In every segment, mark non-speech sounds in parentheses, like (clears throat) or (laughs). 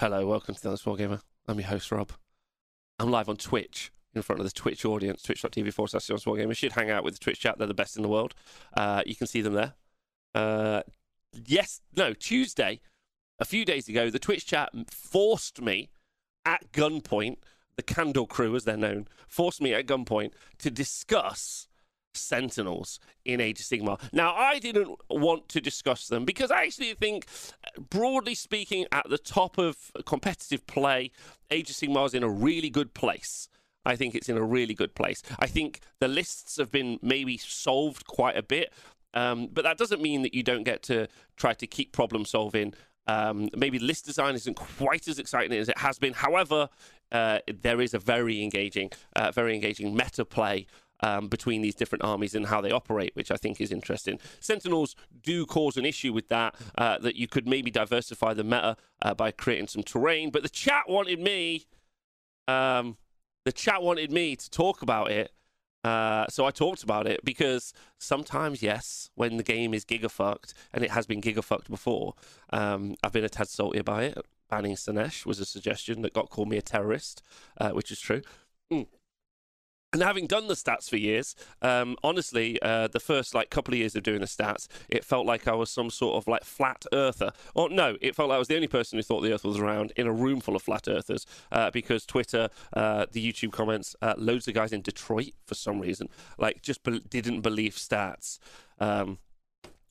Hello, welcome to the Honest Wargamer. I'm your host, Rob. I'm live on Twitch in front of the Twitch audience, twitch.tv forward slash Honest Wargamer. should hang out with the Twitch chat. They're the best in the world. Uh, you can see them there. Uh, yes, no, Tuesday, a few days ago, the Twitch chat forced me at gunpoint, the Candle crew, as they're known, forced me at gunpoint to discuss Sentinels in Age of Sigmar. Now, I didn't want to discuss them because I actually think, broadly speaking, at the top of competitive play, Age of Sigmar is in a really good place. I think it's in a really good place. I think the lists have been maybe solved quite a bit, um, but that doesn't mean that you don't get to try to keep problem solving. Um, maybe list design isn't quite as exciting as it has been. However, uh, there is a very engaging, uh, very engaging meta play um, between these different armies and how they operate, which I think is interesting. Sentinels do cause an issue with that, uh, that you could maybe diversify the meta uh, by creating some terrain. But the chat wanted me, um, the chat wanted me to talk about it. Uh, so I talked about it because sometimes, yes, when the game is gigafucked, and it has been gigafucked before, um, I've been a tad salty about it. Banning Slaanesh was a suggestion that got called me a terrorist, uh, which is true. Mm and having done the stats for years, um, honestly, uh, the first like couple of years of doing the stats, it felt like I was some sort of like flat earther. Or no, it felt like I was the only person who thought the Earth was around in a room full of flat earthers uh, because Twitter, uh, the YouTube comments, uh, loads of guys in Detroit for some reason like just be- didn't believe stats. Um,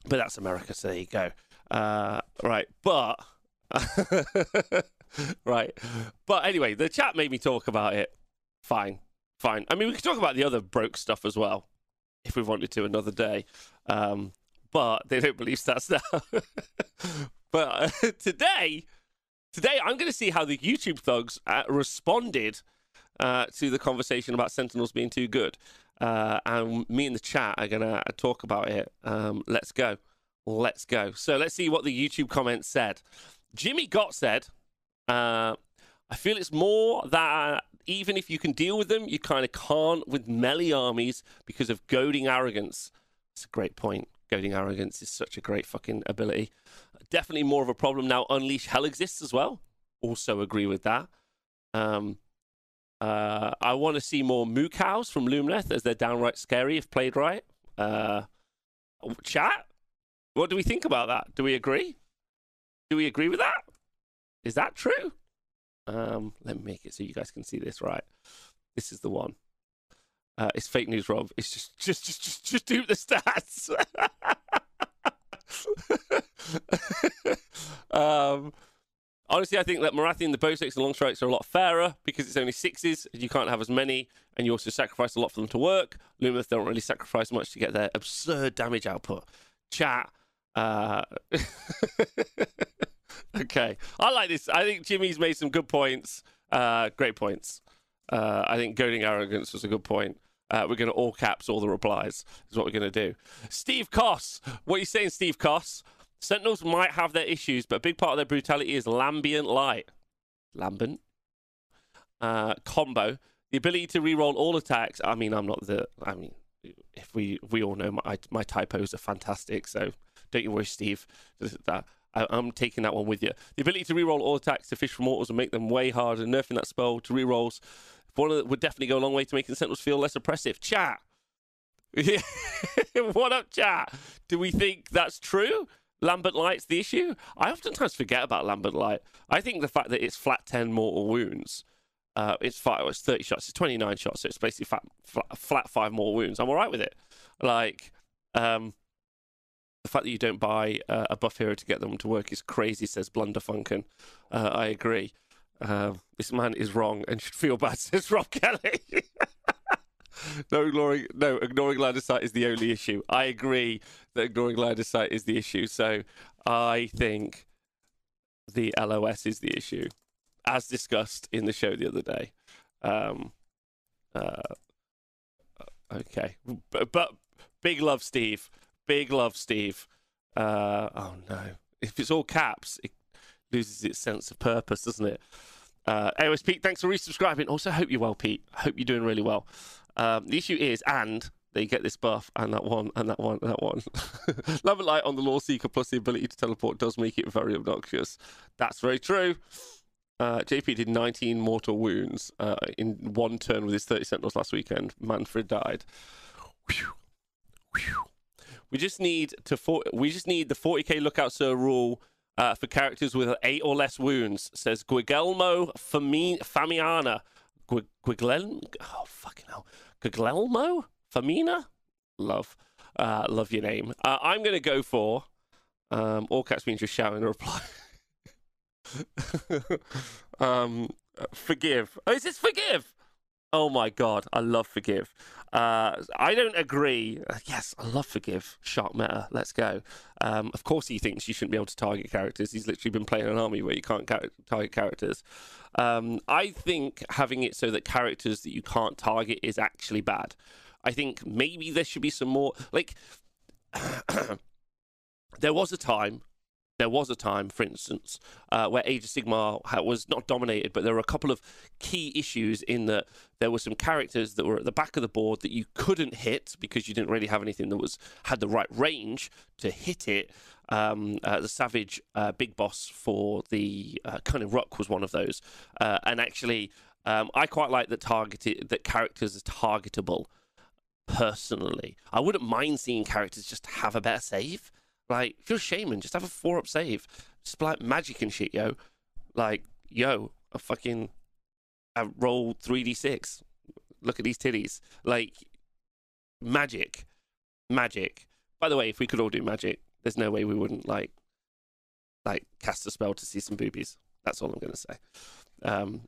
but that's America, so there you go. Uh, right, but. (laughs) right. But anyway, the chat made me talk about it. Fine fine. I mean, we could talk about the other broke stuff as well if we wanted to another day. Um, but they don't believe stats now. (laughs) but uh, (laughs) today, today I'm going to see how the YouTube thugs uh, responded uh, to the conversation about Sentinels being too good. Uh, and me and the chat are going to talk about it. Um, let's go. Let's go. So let's see what the YouTube comments said. Jimmy Gott said, uh, I feel it's more that even if you can deal with them, you kind of can't with melee armies because of goading arrogance. It's a great point. Goading arrogance is such a great fucking ability. Definitely more of a problem now. Unleash Hell exists as well. Also agree with that. Um, uh, I want to see more Moocows from Lumineth as they're downright scary if played right. Uh, chat, what do we think about that? Do we agree? Do we agree with that? Is that true? Um, let me make it so you guys can see this right. This is the one. Uh, it's fake news, Rob. It's just, just, just, just, just do the stats. (laughs) um, honestly, I think that Morathi and the bow and long strikes are a lot fairer because it's only sixes. and You can't have as many, and you also sacrifice a lot for them to work. Lumineth don't really sacrifice much to get their absurd damage output. Chat. Uh... (laughs) (laughs) okay, I like this. I think Jimmy's made some good points. Uh, great points. Uh, I think goading arrogance was a good point. Uh, we're going to all caps all the replies. Is what we're going to do. Steve Koss, what are you saying, Steve Koss? Sentinels might have their issues, but a big part of their brutality is lambent light. Lambent uh, combo. The ability to re-roll all attacks. I mean, I'm not the. I mean, if we we all know my my typos are fantastic, so don't you worry, Steve. That I, am taking that one with you. The ability to reroll all attacks to fish for mortals and make them way harder, and nerfing that spell to rerolls the, would definitely go a long way to making Sentinels feel less oppressive. Chat. Yeah. (laughs) what up, chat? Do we think that's true? Lambent Light's the issue? I oftentimes forget about Lambert Light. I think the fact that it's flat 10 mortal wounds, uh, it's, five, it's 30 shots, it's 29 shots, so it's basically flat, flat, flat five more wounds. I'm all right with it. Like, um, the fact that you don't buy uh, a buff hero to get them to work is crazy, says Blunderfunken. Uh, I agree. Uh, this man is wrong and should feel bad, (laughs) says Rob Kelly. (laughs) no, ignoring, no, ignoring line of sight is the only issue. I agree that ignoring line of sight is the issue. So I think the LOS is the issue, as discussed in the show the other day. Um, uh, okay, but, but big love, Steve. Big love, Steve. Uh, oh no. If it's all caps, it loses its sense of purpose, doesn't it? Uh, anyways, Pete, thanks for resubscribing. Also, hope you're well, Pete. Hope you're doing really well. Um, the issue is, and they get this buff, and that one, and that one, and that one. (laughs) Love Light on the Loreseeker plus the ability to teleport does make it very obnoxious. That's very true. Uh, JP did 19 mortal wounds uh, in one turn with his 30 sentinels last weekend. Mannfred died. Whew. Whew. We just need to for- we just need the 40k lookout sir rule uh, for characters with eight or less wounds. Says Guglielmo Fami- Famiana. Gu- Guglielmo? Oh fucking hell. Guglielmo Famina. Love, uh, love your name. Uh, I'm gonna go for. Um, all cats means just shouting a reply. (laughs) um, forgive. Oh, is this forgive? Oh my god, I love forgive. Uh, I don't agree. Uh, yes, I love forgive. Shark meta. Let's go. Um, of course, he thinks you shouldn't be able to target characters. He's literally been playing an army where you can't ca- target characters. Um, I think having it so that characters that you can't target is actually bad. I think maybe there should be some more like. (clears throat) there was a time there was a time, for instance, uh, where Age of Sigmar was not dominated, but there were a couple of key issues in that there were some characters that were at the back of the board that you couldn't hit because you didn't really have anything that was had the right range to hit it. Um, uh, the Savage uh, Big Boss for the uh, Kunnin' Rukk was one of those, uh, and actually, um, I quite like that targeted that characters are targetable. Personally, I wouldn't mind seeing characters just have a better save. Like, if you're shaman, just have a four up save. Just like magic and shit, yo. Like, yo, a fucking I roll 3d6. Look at these titties. Like, magic. Magic. By the way, if we could all do magic, there's no way we wouldn't, like, like cast a spell to see some boobies. That's all I'm going to say. Um,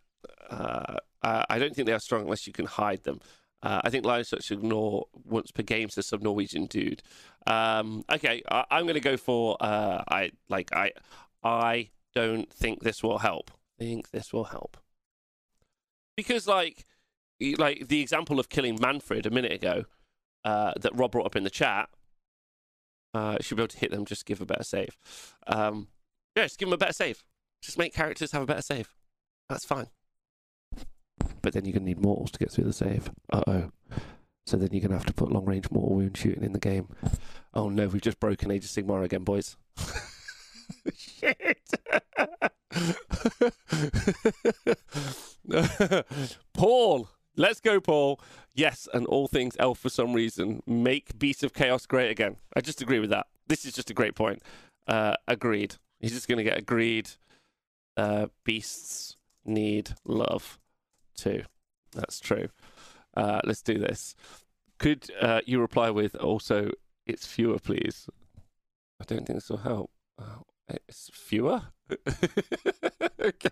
uh, I don't think they are strong unless you can hide them. Uh, I think Lions Such Ignore once per game says some Norwegian dude. Um, okay, I, am going to go for uh, I like I I don't think this will help. I think this will help because like like the example of killing Mannfred a minute ago uh, that Rob brought up in the chat. Uh, should be able to hit them. Just give a better save. Um, yeah, just give them a better save. Just make characters have a better save. That's fine but then you're going to need mortals to get through the save. Uh oh. So then you're going to have to put long range mortal wound shooting in the game. Oh no, we've just broken Age of Sigmar again, boys. (laughs) Shit. (laughs) Paul, let's go, Paul. Yes, and all things elf for some reason make Beasts of Chaos great again. I just agree with that. This is just a great point. Uh, agreed. He's just going to get agreed. Uh, beasts need love too. That's true. Uh, let's do this. Could uh, you reply with also, it's fewer, please? I don't think this will help. Oh, it's fewer? (laughs) okay.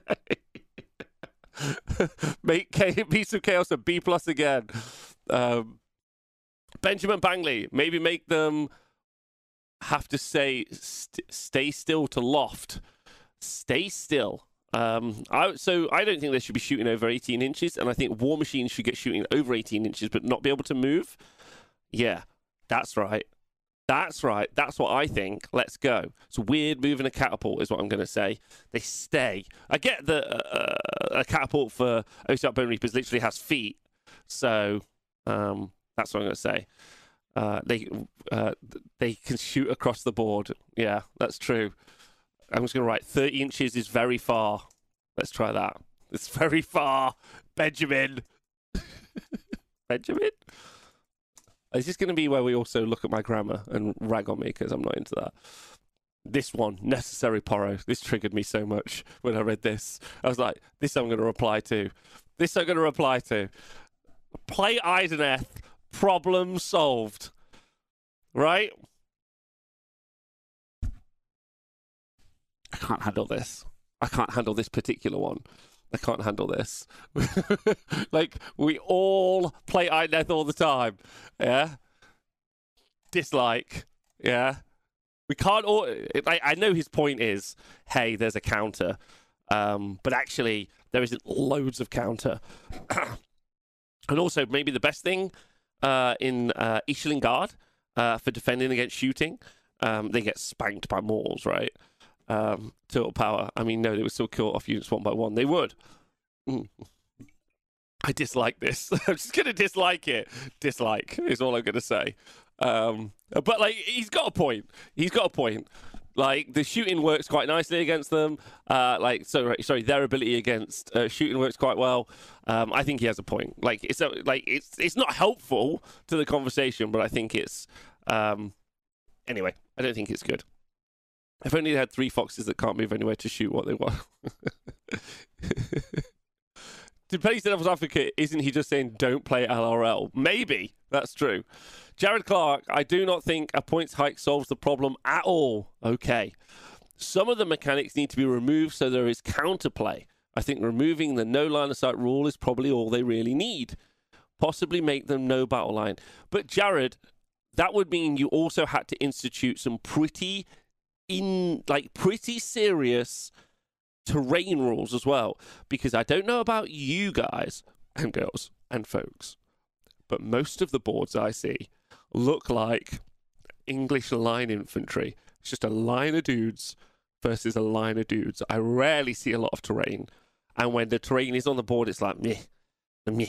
(laughs) Make K- Beasts of Chaos a B plus again. Um, Benjamin Bangley, maybe make them have to say st- stay still to loft. Stay still. Um, I, so I don't think they should be shooting over 18 inches, and I think War Machines should get shooting over 18 inches but not be able to move. Yeah, that's right. That's right. That's what I think. Let's go. It's weird moving a catapult, is what I'm going to say. They stay. I get that uh, a catapult for OBR Bonereapers literally has feet, so um, that's what I'm going to say. Uh, they uh, they can shoot across the board. Yeah, that's true. I'm just going to write 30 inches is very far. Let's try that. It's (laughs) very far. Benjamin. (laughs) Benjamin? Is this going to be where we also look at my grammar and rag on me because I'm not into that? This one, necessary poro. This triggered me so much when I read this. I was like, this I'm going to reply to. This I'm going to reply to. Play Idoneth. Problem solved. Right? I can't handle this. I can't handle this particular one. I can't handle this. (laughs) like we all play Idoneth all the time. Yeah. Dislike. Yeah. We can't all. I, I know his point is, hey, there's a counter, um, but actually there isn't loads of counter. (clears throat) and also, maybe the best thing uh, in uh, Ishlingard uh, for defending against shooting, um, they get spanked by mortals, right? Um, total power. I mean, no, they would still kill off units one by one. They would. Mm. I dislike this. (laughs) I'm just gonna dislike it. Dislike is all I'm gonna say. Um, but like, he's got a point. He's got a point. Like the shooting works quite nicely against them. Uh, like so, sorry, their ability against uh, shooting works quite well. Um, I think he has a point. Like it's a, like it's it's not helpful to the conversation, but I think it's um, anyway. I don't think it's good. If only they had three foxes that can't move anywhere to shoot what they want. (laughs) to play devil's advocate, isn't he just saying don't play LRL? Maybe that's true. Jared Clark, I do not think a points hike solves the problem at all. Okay. Some of the mechanics need to be removed so there is counterplay. I think removing the no line of sight rule is probably all they really need. Possibly make them no battle line. But Jared, that would mean you also had to institute some pretty in like pretty serious terrain rules as well. Because I don't know about you guys and girls and folks, but most of the boards I see look like English line infantry. It's just a line of dudes versus a line of dudes. I rarely see a lot of terrain. And when the terrain is on the board, it's like meh, meh.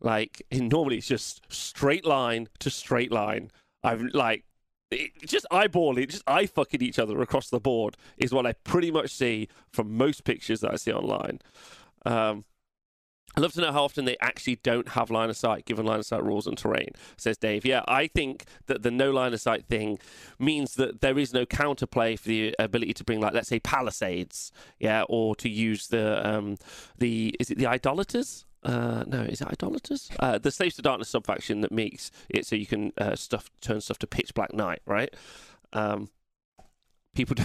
Like normally it's just straight line to straight line. I've like it, just eyeballing, just eye fucking each other across the board is what I pretty much see from most pictures that I see online. Um, I'd love to know how often they actually don't have line of sight, given line of sight rules and terrain, says Dave. Yeah, I think that the no line of sight thing means that there is no counterplay for the ability to bring, like, let's say, palisades, yeah, or to use the, um, the is it the idolaters? Uh, no, is it idolaters? Uh, the Slaves to Darkness subfaction that makes it so you can uh, stuff turn stuff to pitch black night, right? Um, people (laughs)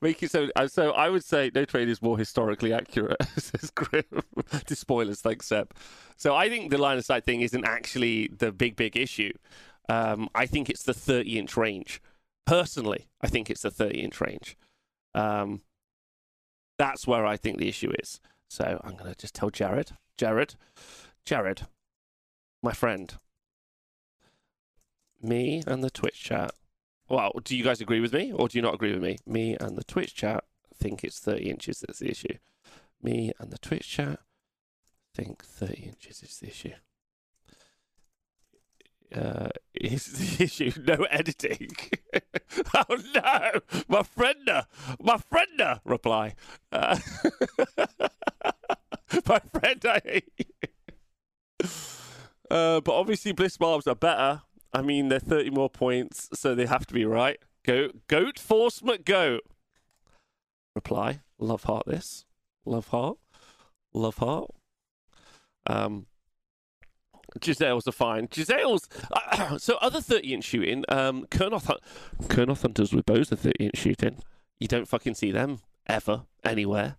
make it so. Uh, so I would say no trade is more historically accurate. (laughs) says Grim. (laughs) to spoilers, thanks Seb. So I think the line of sight thing isn't actually the big big issue. Um, I think it's the 30 inch range. Personally, I think it's the 30 inch range. Um, that's where I think the issue is. So I'm going to just tell Jared, Jared, Jared, my friend, me and the Twitch chat. Well, do you guys agree with me or do you not agree with me? Me and the Twitch chat think it's 30 inches that's the issue. Me and the Twitch chat think 30 inches is the issue. Uh, is (laughs) the issue no editing? (laughs) oh no, my friend, my friend, reply. Uh, (laughs) my friend, I hate. Uh, but obviously, Blissbarbs are better. I mean, they're 30 more points, so they have to be right. Goat, goat, force McGoat. Reply. Love heart this. Love heart. Love heart. Um, Gisele's are fine. Gisele's uh, (coughs) so other 30 inch shooting. Um, Kurnoth, Kurnoth hunters with bows are 30 inch shooting. You don't fucking see them ever anywhere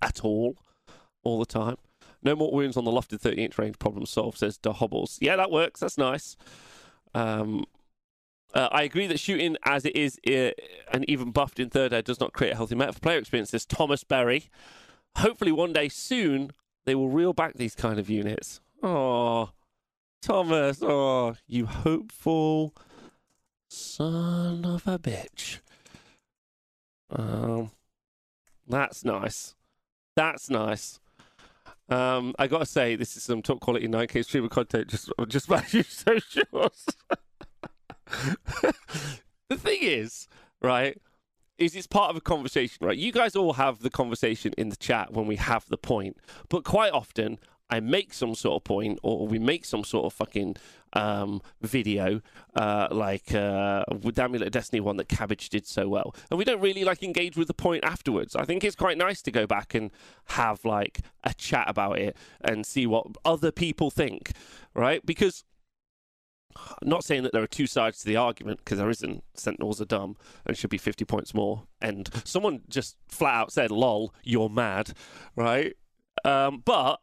at all all the time. No more wounds on the lofted 30 inch range. Problem solved, says the Hobbles. Yeah, that works. That's nice. Um, uh, I agree that shooting as it is uh, and even buffed in third ed does not create a healthy meta for player experience, says Thomas Berry. Hopefully, one day soon, they will reel back these kind of units. Oh, Thomas. Oh, you hopeful son of a bitch. Um, that's nice. That's nice. Um, I gotta say, this is some top quality 9K streamer content. Just, just (laughs) about you socials. the thing is, right, is it's part of a conversation, right? You guys all have the conversation in the chat when we have the point, but quite often I make some sort of point or we make some sort of fucking um, video uh, like uh, with Amulet Destiny one that Cabbage did so well. And we don't really like engage with the point afterwards. I think it's quite nice to go back and have like a chat about it and see what other people think, right? Because I'm not saying that there are two sides to the argument because there isn't. Sentinels are dumb and should be 50 points more. And someone just flat out said, lol, you're mad, right? Um, but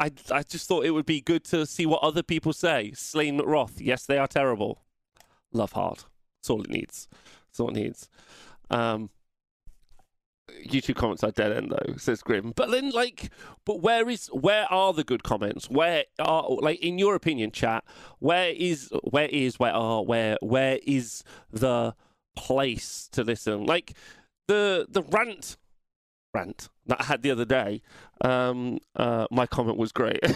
I, I just thought it would be good to see what other people say. Slain McRoth, yes, they are terrible. Love hard. That's all it needs. That's all it needs. Um, YouTube comments are dead end though, says Grim. But then, like, but where is where are the good comments? Where are like in your opinion, chat? Where is where is where are where where is the place to listen? Like the the rant rant that I had the other day, um, uh, my comment was great. (laughs)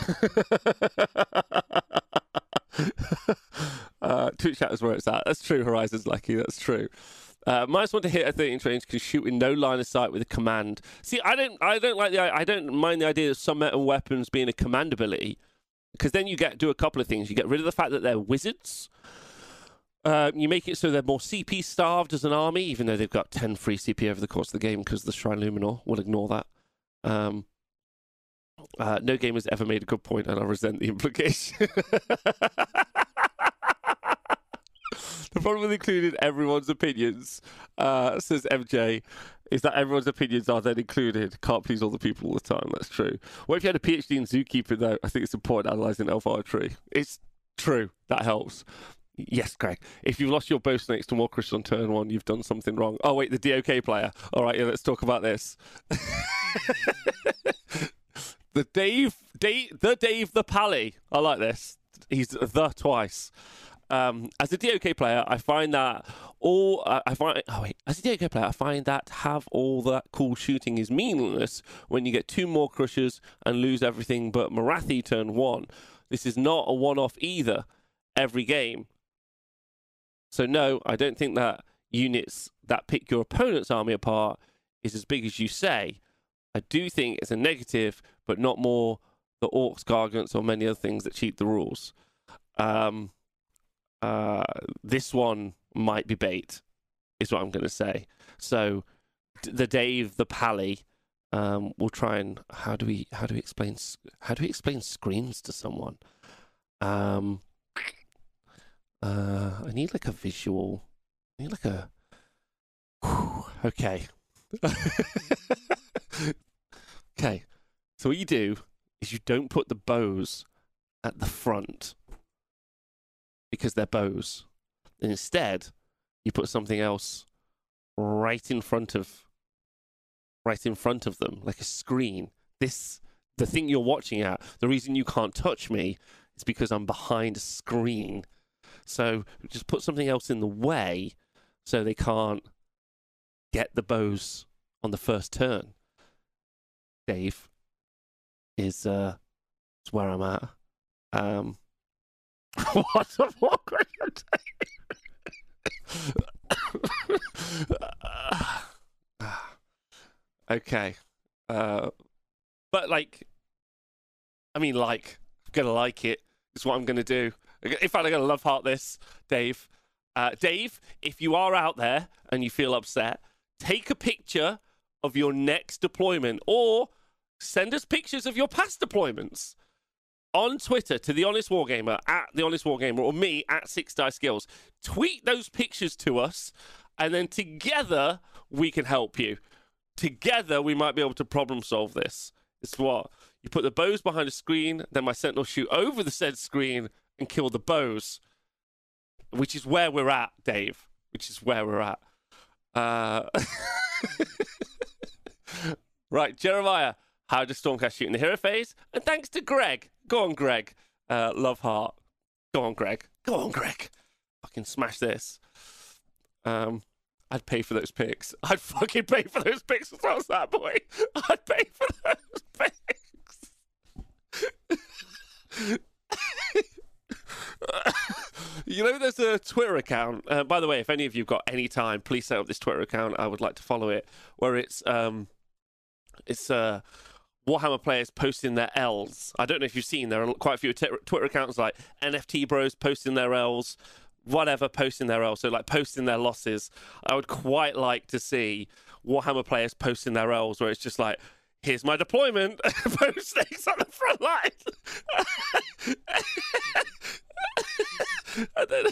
Uh, Twitch chat is where it's at. That's true. Horizon's lucky. That's true. Uh, minus one to hit at 13 range can shoot with no line of sight with a command. See, I don't, I don't like the, I don't mind the idea of some metal weapons being a command ability, because then you get do a couple of things. You get rid of the fact that they're wizards. Uh, you make it so they're more CP starved as an army, even though they've got 10 free CP over the course of the game because the Shrine Luminor. We'll ignore that. Um, uh, no game has ever made a good point, and I resent the implication. (laughs) the problem with including everyone's opinions, uh, says MJ, is that everyone's opinions are then included. Can't please all the people all the time. That's true. What if you had a PhD in zookeeping, though? I think it's important analysing elf archery. It's true. That helps. Yes, Greg. If you've lost your bow snakes to Warcrush on turn one, you've done something wrong. Oh, wait, the DOK player. All right, yeah, let's talk about this. (laughs) the Dave, Dave, the Dave the Pally. I like this. He's the twice. Um, as a DOK player, I find that all uh, I find. Oh wait, as a DOK player, I find that have all that cool shooting is meaningless when you get two more crushers and lose everything but Morathi turn one. This is not a one-off either. Every game, so no, I don't think that units that pick your opponent's army apart is as big as you say. I do think it's a negative, but not more the orcs, gargants, or many other things that cheat the rules. Um, uh, this one might be bait, is what I'm going to say. So the Dave, the Pally, um, we'll try and how do we how do we explain how do we explain screens to someone? Um, uh, I need like a visual. I need like a. Whew, okay. (laughs) okay. So what you do is you don't put the bows at the front because they're bows. Instead, you put something else right in front of right in front of them, like a screen. This the thing you're watching at, the reason you can't touch me is because I'm behind a screen so just put something else in the way so they can't get the bows on the first turn. Dave is uh is where I'm at. Um (laughs) what the fuck are you (coughs) (coughs) (coughs) Okay. Uh but like I mean like I'm gonna like it. It's what I'm gonna do. In fact, I'm going to love heart this, Dave. Uh, Dave, if you are out there and you feel upset, take a picture of your next deployment or send us pictures of your past deployments on Twitter to the Honest Wargamer at the Honest Wargamer or me at Six Dice Skills. Tweet those pictures to us, and then together we can help you. Together we might be able to problem solve this. It's what you put the bows behind a screen, then my sentinel shoot over the said screen, and kill the bows, which is where we're at, Dave. Which is where we're at. Uh... (laughs) right, Jeremiah. How does Stormcast shoot in the hero phase? And thanks to Greg. Go on, Greg. Uh, love heart. Go on, Greg. Go on, Greg. Fucking smash this. Um, I'd pay for those picks. (laughs) I'd fucking pay for those picks if I was that boy. (laughs) I'd pay for those picks. (laughs) you know, there's a Twitter account. Uh, by the way, if any of you've got any time, please set up this Twitter account. I would like to follow it. Where it's um, it's uh, Warhammer players posting their L's. I don't know if you've seen. There are quite a few t- Twitter accounts like NFT Bros posting their L's, whatever posting their L's. So like posting their losses. I would quite like to see Warhammer players posting their L's, where it's just like here's my deployment. (laughs) Post snakes on the front line. and then,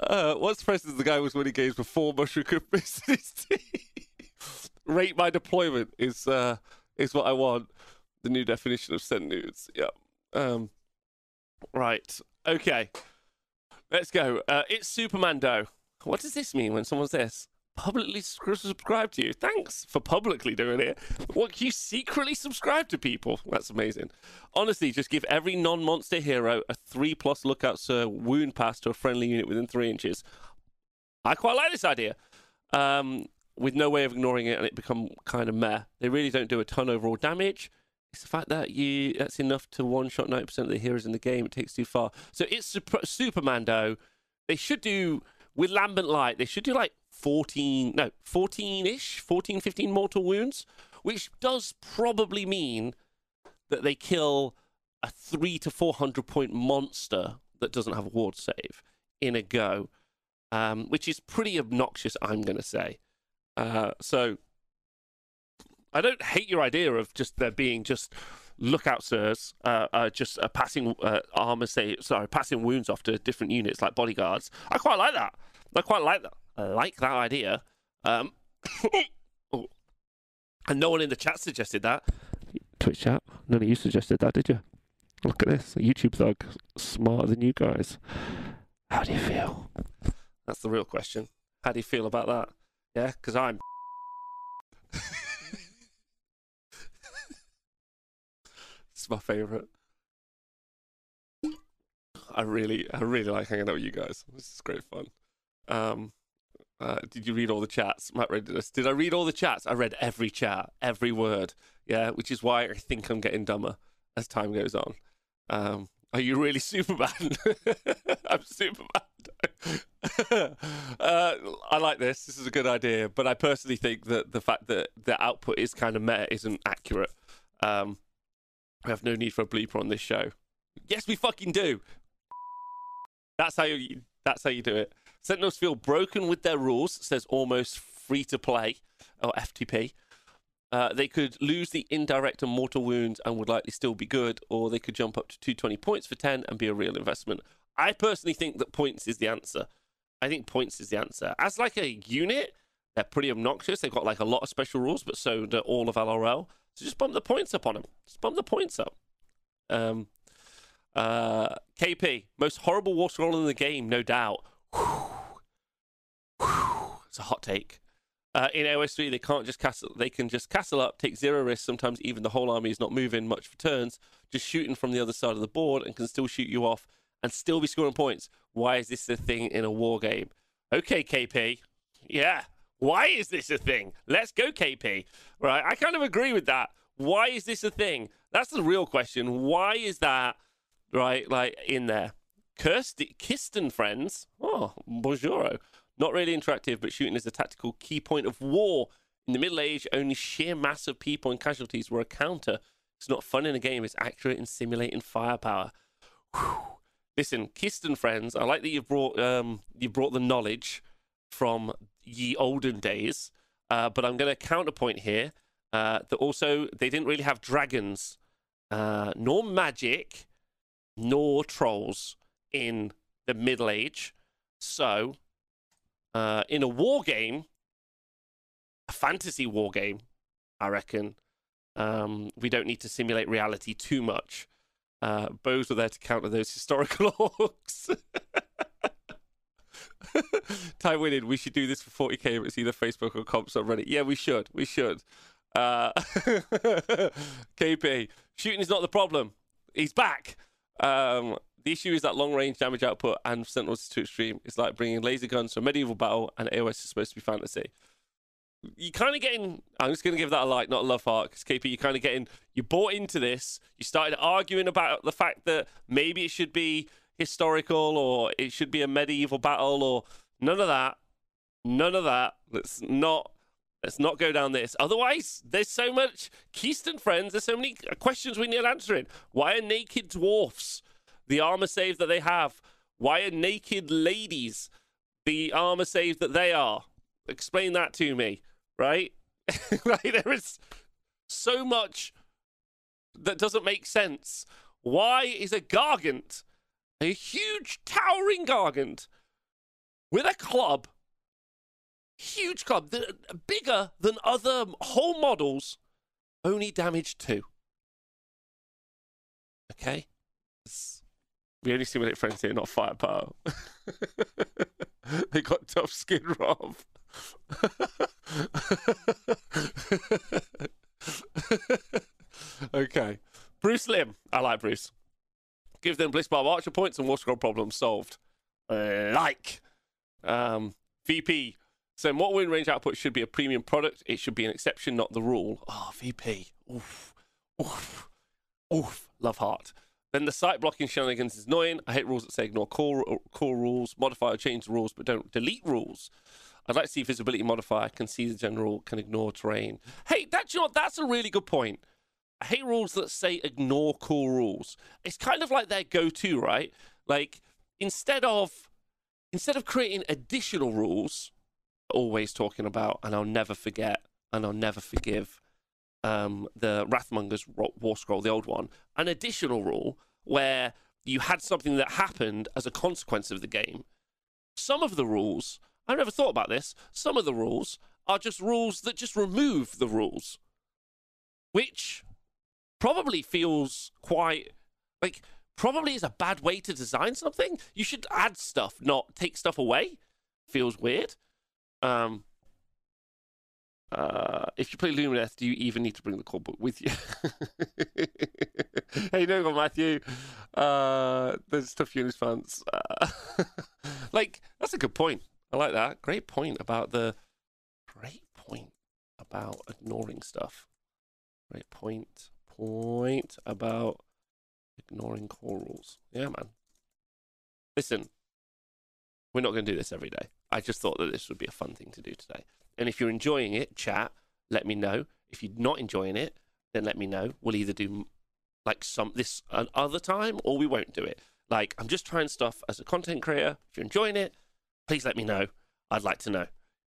uh, what's impressive the guy was winning games before Mushroom could (laughs) miss his team. Rate my deployment is uh, is what I want. The new definition of send nudes. Yeah. Um, right. Okay. Let's go. Uh, it's Supermando. What does this mean when someone's this? Publicly subscribe to you. Thanks for publicly doing it. What you secretly subscribe to people? That's amazing. Honestly, just give every non-monster hero a three plus lookout sir wound pass to a friendly unit within three inches. I quite like this idea. Um, with no way of ignoring it and it become kind of meh. They really don't do a ton overall damage. It's the fact that you that's enough to one shot 90% of the heroes in the game. It takes too far. So it's Super, Supermando. They should do, with Lambent Light, they should do like 14, no, 14 ish, 14, 15 mortal wounds, which does probably mean that they kill a three to 400 point monster that doesn't have a ward save in a go, um, which is pretty obnoxious, I'm going to say. Uh, so I don't hate your idea of just there being just lookout sirs, uh, uh, just uh, passing uh, armor, say, sorry, passing wounds off to different units like bodyguards. I quite like that. I quite like that. I like that idea. Um, (coughs) oh. And no one in the chat suggested that. Twitch chat, none of you suggested that, did you? Look at this. YouTube thug, smarter than you guys. How do you feel? That's the real question. How do you feel about that? Yeah, because I'm. (laughs) it's my favorite. I really, I really like hanging out with you guys. This is great fun. Um, uh, did you read all the chats? Matt read this. Did I read all the chats? I read every chat, every word. Yeah, which is why I think I'm getting dumber as time goes on. Um, are you really (laughs) Superman? (laughs) I'm Superman. (laughs) uh, I like this. This is a good idea, but I personally think that the fact that the output is kind of meta isn't accurate. Um, we have no need for a bleeper on this show. Yes, we fucking do. That's how you. That's how you do it. Sentinels feel broken with their rules. Says almost free to play or FTP. Uh, they could lose the indirect and mortal wounds and would likely still be good, or they could jump up to 220 points for 10 and be a real investment. I personally think that points is the answer. I think points is the answer. As like a unit, they're pretty obnoxious. They've got like a lot of special rules, but so do all of LRL. So just bump the points up on them. Just bump the points up. Um, uh, KP, most horrible War Scroll in the game, no doubt. It's a hot take. Uh, in AOS 3, they can't just castle. They can just castle up, take zero risk. Sometimes even the whole army is not moving much for turns, just shooting from the other side of the board, and can still shoot you off and still be scoring points. Why is this a thing in a war game? Okay, KP. Yeah. Why is this a thing? Let's go, KP. Right. I kind of agree with that. Why is this a thing? That's the real question. Why is that right? Like in there. Kirsty, Kisten friends. Oh, bonjour. Not really interactive, but shooting is a tactical key point of war. In the Middle Age, only sheer mass of people and casualties were a counter. It's not fun in a game, it's accurate in simulating firepower. Whew. Listen, Kisten friends, I like that you've brought um, you brought the knowledge from ye olden days, uh, but I'm going to counterpoint here uh, that also they didn't really have dragons, uh, nor magic, nor trolls in the Middle Age. So uh, in a war game, a fantasy war game, I reckon, um, we don't need to simulate reality too much. Uh, bows are there to counter those historical (laughs) orcs. (laughs) Time winning. We should do this for 40k. It's either Facebook or comps or. Yeah, we should. We should. Uh, (laughs) KP. Shooting is not the problem. He's back. Um, the issue is that long range damage output and Sentinels is too extreme. It's like bringing laser guns to a medieval battle, and AOS is supposed to be fantasy. You kind of getting. I'm just going to give that a like, not a love heart, because KP, you're kind of getting. You bought into this. You started arguing about the fact that maybe it should be historical or it should be a medieval battle or none of that. None of that. Let's not. Let's not go down this. Otherwise, there's so much Keystone friends. There's so many questions we need answering. Why are naked dwarfs? The armor save that they have? Why are naked ladies the armor save that they are? Explain that to me, right? (laughs) like there is so much that doesn't make sense. Why is a gargant, a huge towering gargant, with a club, huge club, bigger than other whole models, only damage two? Okay, it's we only simulate friends here, not firepower. (laughs) they got tough skin, Rob. (laughs) okay. Bruce Lim. I like Bruce. Give them Blissbarb Archer points and War Scroll problem solved. like. Um, VP. So, what win range output should be a premium product. It should be an exception, not the rule. Oh, VP. Oof. Oof. Oof. Love heart. Then the site blocking shenanigans is annoying. I hate rules that say ignore core, core rules, modify or change the rules, but don't delete rules. I'd like to see visibility modifier, can see the general, can ignore terrain. Hey, that's you know, that's a really good point. I hate rules that say ignore core rules. It's kind of like their go-to, right? Like instead of instead of creating additional rules, always talking about, and I'll never forget, and I'll never forgive, um, the Wrathmonger's War Scroll, the old one, an additional rule where you had something that happened as a consequence of the game. Some of the rules, I never thought about this, some of the rules are just rules that just remove the rules, which probably feels quite like probably is a bad way to design something. You should add stuff, not take stuff away. Feels weird. Um, uh, if you play Lumineth, do you even need to bring the core book with you? (laughs) hey, no, Matthew. Uh, there's tough Unis fans. Uh, (laughs) like, that's a good point. I like that. Great point about the. Great point about ignoring stuff. Great point. Point about ignoring core rules. Yeah, man. Listen, we're not going to do this every day. I just thought that this would be a fun thing to do today. And if you're enjoying it, chat, let me know. If you're not enjoying it, then let me know. We'll either do like some this uh, another time or we won't do it. Like I'm just trying stuff as a content creator. If you're enjoying it, please let me know. I'd like to know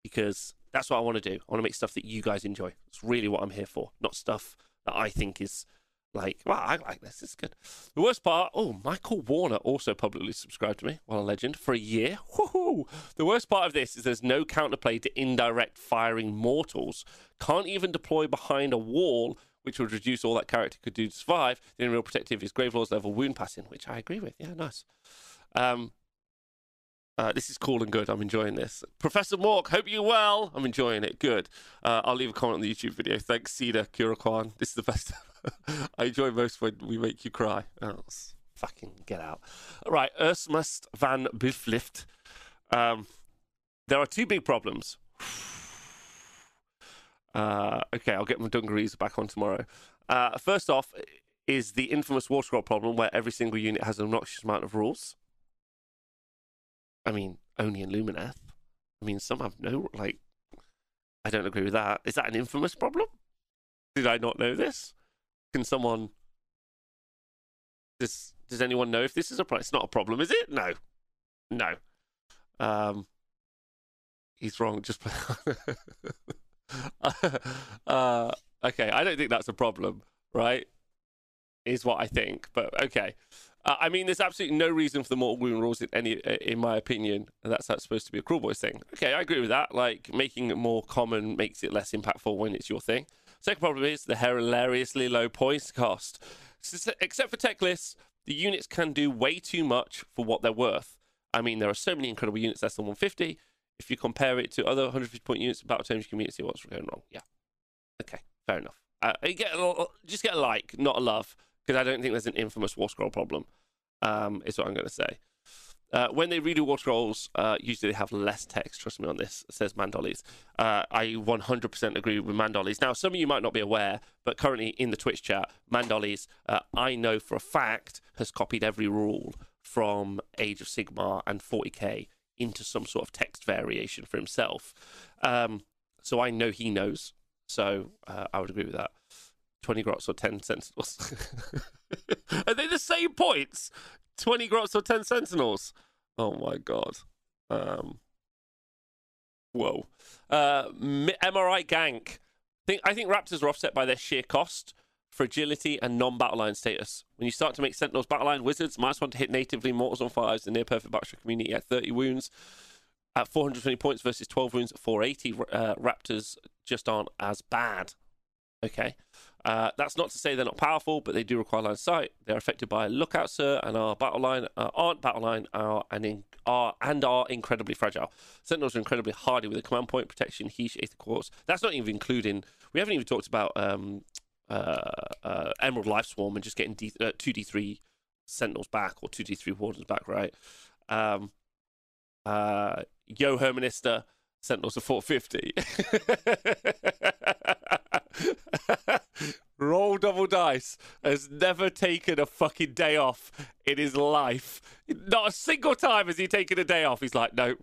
because that's what I want to do. I want to make stuff that you guys enjoy. It's really what I'm here for, not stuff that I think is like, wow, I like this. It's good. The worst part, oh, Michael Warner also publicly subscribed to me, well, a legend, for a year. Woohoo! The worst part of this is there's no counterplay to indirect firing mortals. Can't even deploy behind a wall, which would reduce all that character could do to survive. The only real protective is Gravelord's level wound passing, which I agree with. Yeah, nice. Um, uh, this is cool and good. I'm enjoying this. Professor Mork, hope you're well. I'm enjoying it. Good. Uh, I'll leave a comment on the YouTube video. Thanks, Cedar Kurakwan. This is the best (laughs) I enjoy most when we make you cry. Oh, fucking get out. Right, Ersmust van Biflift. Um, there are two big problems. (sighs) Uh, okay, I'll get my dungarees back on tomorrow. Uh, first off, is the infamous War Scroll problem where every single unit has an obnoxious amount of rules. I mean, only in Lumineth. I mean, some have no, like, I don't agree with that. Is that an infamous problem? Did I not know this? Can someone? Does Does anyone know if this is a problem? It's not a problem, is it? No, no. Um, he's wrong. Just (laughs) uh, okay. I don't think that's a problem, right? Is what I think, but okay. Uh, I mean, there's absolutely no reason for the mortal wound rules in any, in my opinion, that's, that's supposed to be a Kruleboyz thing. Okay, I agree with that. Like making it more common makes it less impactful when it's your thing. Second problem is the hilariously low points cost. Except for tech lists, the units can do way too much for what they're worth. I mean, there are so many incredible units less than 150. If you compare it to other 150 point units about Tomes, you can see what's going wrong. Yeah. Okay, fair enough. Uh, get a, just get a like, not a love, because I don't think there's an infamous War Scroll problem, um, is what I'm going to say. Uh, when they redo War Scrolls, uh, usually they have less text. Trust me on this, says Mandollies. Uh, I 100% agree with Mandollies. Now, some of you might not be aware, but currently in the Twitch chat, Mandollies, uh, I know for a fact, has copied every rule from Age of Sigmar and 40k into some sort of text variation for himself. Um, so I know he knows. So uh, I would agree with that. 20 grots or 10 sentinels. (laughs) Are they the same points? 20 grots or 10 sentinels. Oh my god. Um, whoa. Uh, MRI Gank. Think, I think Raptors are offset by their sheer cost, fragility, and non battle line status. When you start to make Sentinels battle line wizards, minus one to hit natively mortals on fires, the near perfect battle community at 30 wounds. At 420 points versus 12 wounds at 480, uh, Raptors just aren't as bad. Okay. Uh, that's not to say they're not powerful, but they do require line of sight. They're affected by lookout, sir, and our battle line uh, aren't battle line are and in, are and are incredibly fragile. Sentinels are incredibly hardy with a command point, protection, heat, eighth quartz. That's not even including. We haven't even talked about um, uh, uh Emerald Life Swarm and just getting uh, two D three Sentinels back or two D three Wardens back, right? Um, uh, Yo Herminister Sentinels are 450. (laughs) Roll double dice has never taken a fucking day off in his life. Not a single time has he taken a day off. He's like, no,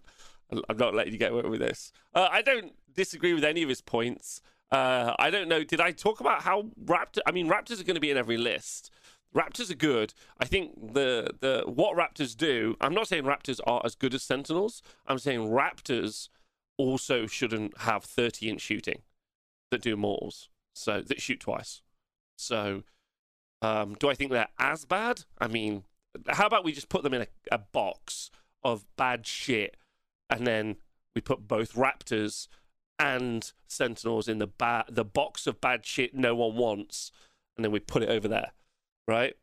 I'm not letting you get away with this. Uh, I don't disagree with any of his points. Uh, I don't know. Did I talk about how Raptor? I mean, Raptors are going to be in every list. Raptors are good. I think the the what Raptors do. I'm not saying Raptors are as good as Sentinels. I'm saying Raptors also shouldn't have 30 inch shooting that do mortals. So that shoot twice. So, um, do I think they're as bad? I mean, how about we just put them in a, a box of bad shit, and then we put both Raptors and Sentinels in the ba- the box of bad shit no one wants, and then we put it over there, right?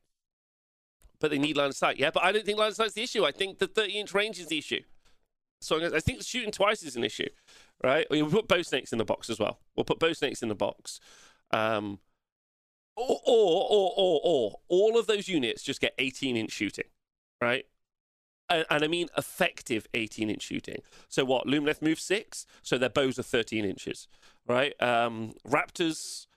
But they need line of sight, yeah. But I don't think line of sight's the issue. I think the 30 inch range is the issue. So I think shooting twice is an issue, right? We'll put bow snakes in the box as well. We'll put bow snakes in the box. Um, or, or, or, or, or, all of those units just get 18 inch shooting, right? And, and I mean effective 18 inch shooting. So what? Lumineth move six, so their bows are 13 inches, right? Um, Raptors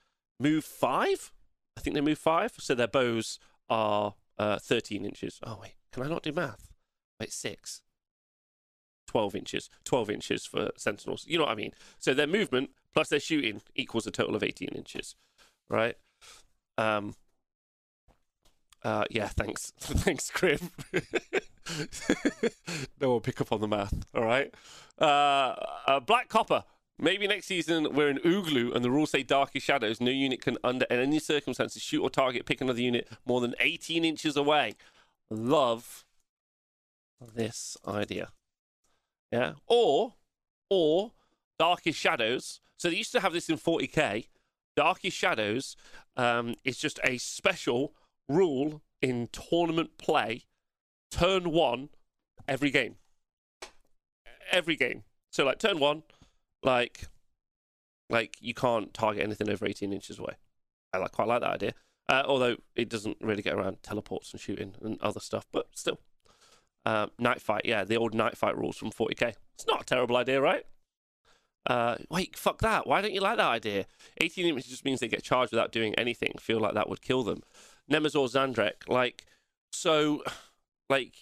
move five. I think they move five, so their bows are uh, 13 inches. Oh wait, can I not do math? Wait, six. 12 inches, 12 inches for Sentinels. You know what I mean? So their movement plus their shooting equals a total of 18 inches, right? Um, uh, yeah, thanks. (laughs) thanks, Grim. (laughs) no one pick up on the math, all right? Uh, uh, Black Copper. Maybe next season we're in Ulgu and the rules say darkest shadows. No unit can, under any circumstances, shoot or target, pick another unit more than 18 inches away. Love this idea. Yeah. Or, or Darkest Shadows. So they used to have this in 40k. Darkest Shadows um, is just a special rule in tournament play, turn one, every game. Every game. So like turn one, like, like you can't target anything over 18 inches away. I like quite like that idea. Uh, although it doesn't really get around teleports and shooting and other stuff, but still. Uh, night fight, yeah, the old night fight rules from 40k. It's not a terrible idea, right? Uh, wait, fuck that. Why don't you like that idea? 18 images just means they get charged without doing anything. Feel like that would kill them. Nemazor Zandrek, like, so, like,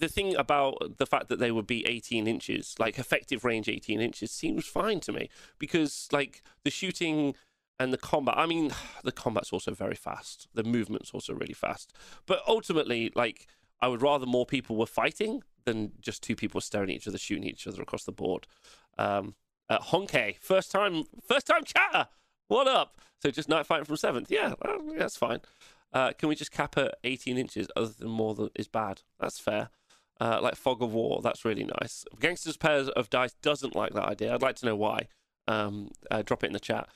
the thing about the fact that they would be 18 inches, like effective range 18 inches, seems fine to me because, like, the shooting and the combat. I mean, (sighs) the combat's also very fast. The movement's also really fast. But ultimately, like, I would rather more people were fighting than just two people staring at each other, shooting each other across the board. Um, uh, Honke, first time, first time chatter. What up? So just night fighting from seventh. Yeah, well, that's fine. Uh, can we just cap at 18 inches? Other than more than is bad. That's fair. Uh, like Fog of War, that's really nice. Gangsters Pairs of Dice doesn't like that idea. I'd like to know why. Um, uh, drop it in the chat.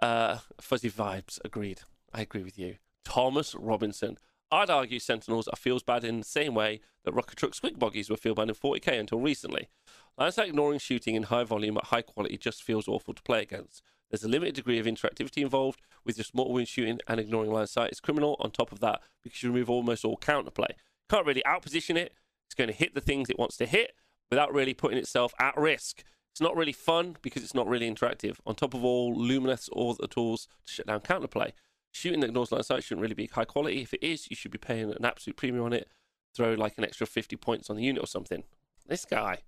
Uh, fuzzy vibes, agreed. I agree with you. Thomas Robinson. I'd argue Sentinels are feels bad in the same way that Rukkatrukk Squigbuggies were feel bad in 40k until recently. Like ignoring shooting in high volume at high quality just feels awful to play against. There's a limited degree of interactivity involved with just mortal wound shooting and ignoring line of sight is criminal on top of that because you remove almost all counterplay. Can't really outposition it. It's going to hit the things it wants to hit without really putting itself at risk. It's not really fun because it's not really interactive. On top of all, Lumineth's all the tools to shut down counterplay. Shooting the ignores line sight shouldn't really be high quality. If it is, you should be paying an absolute premium on it. Throw like an extra 50 points on the unit or something. This guy,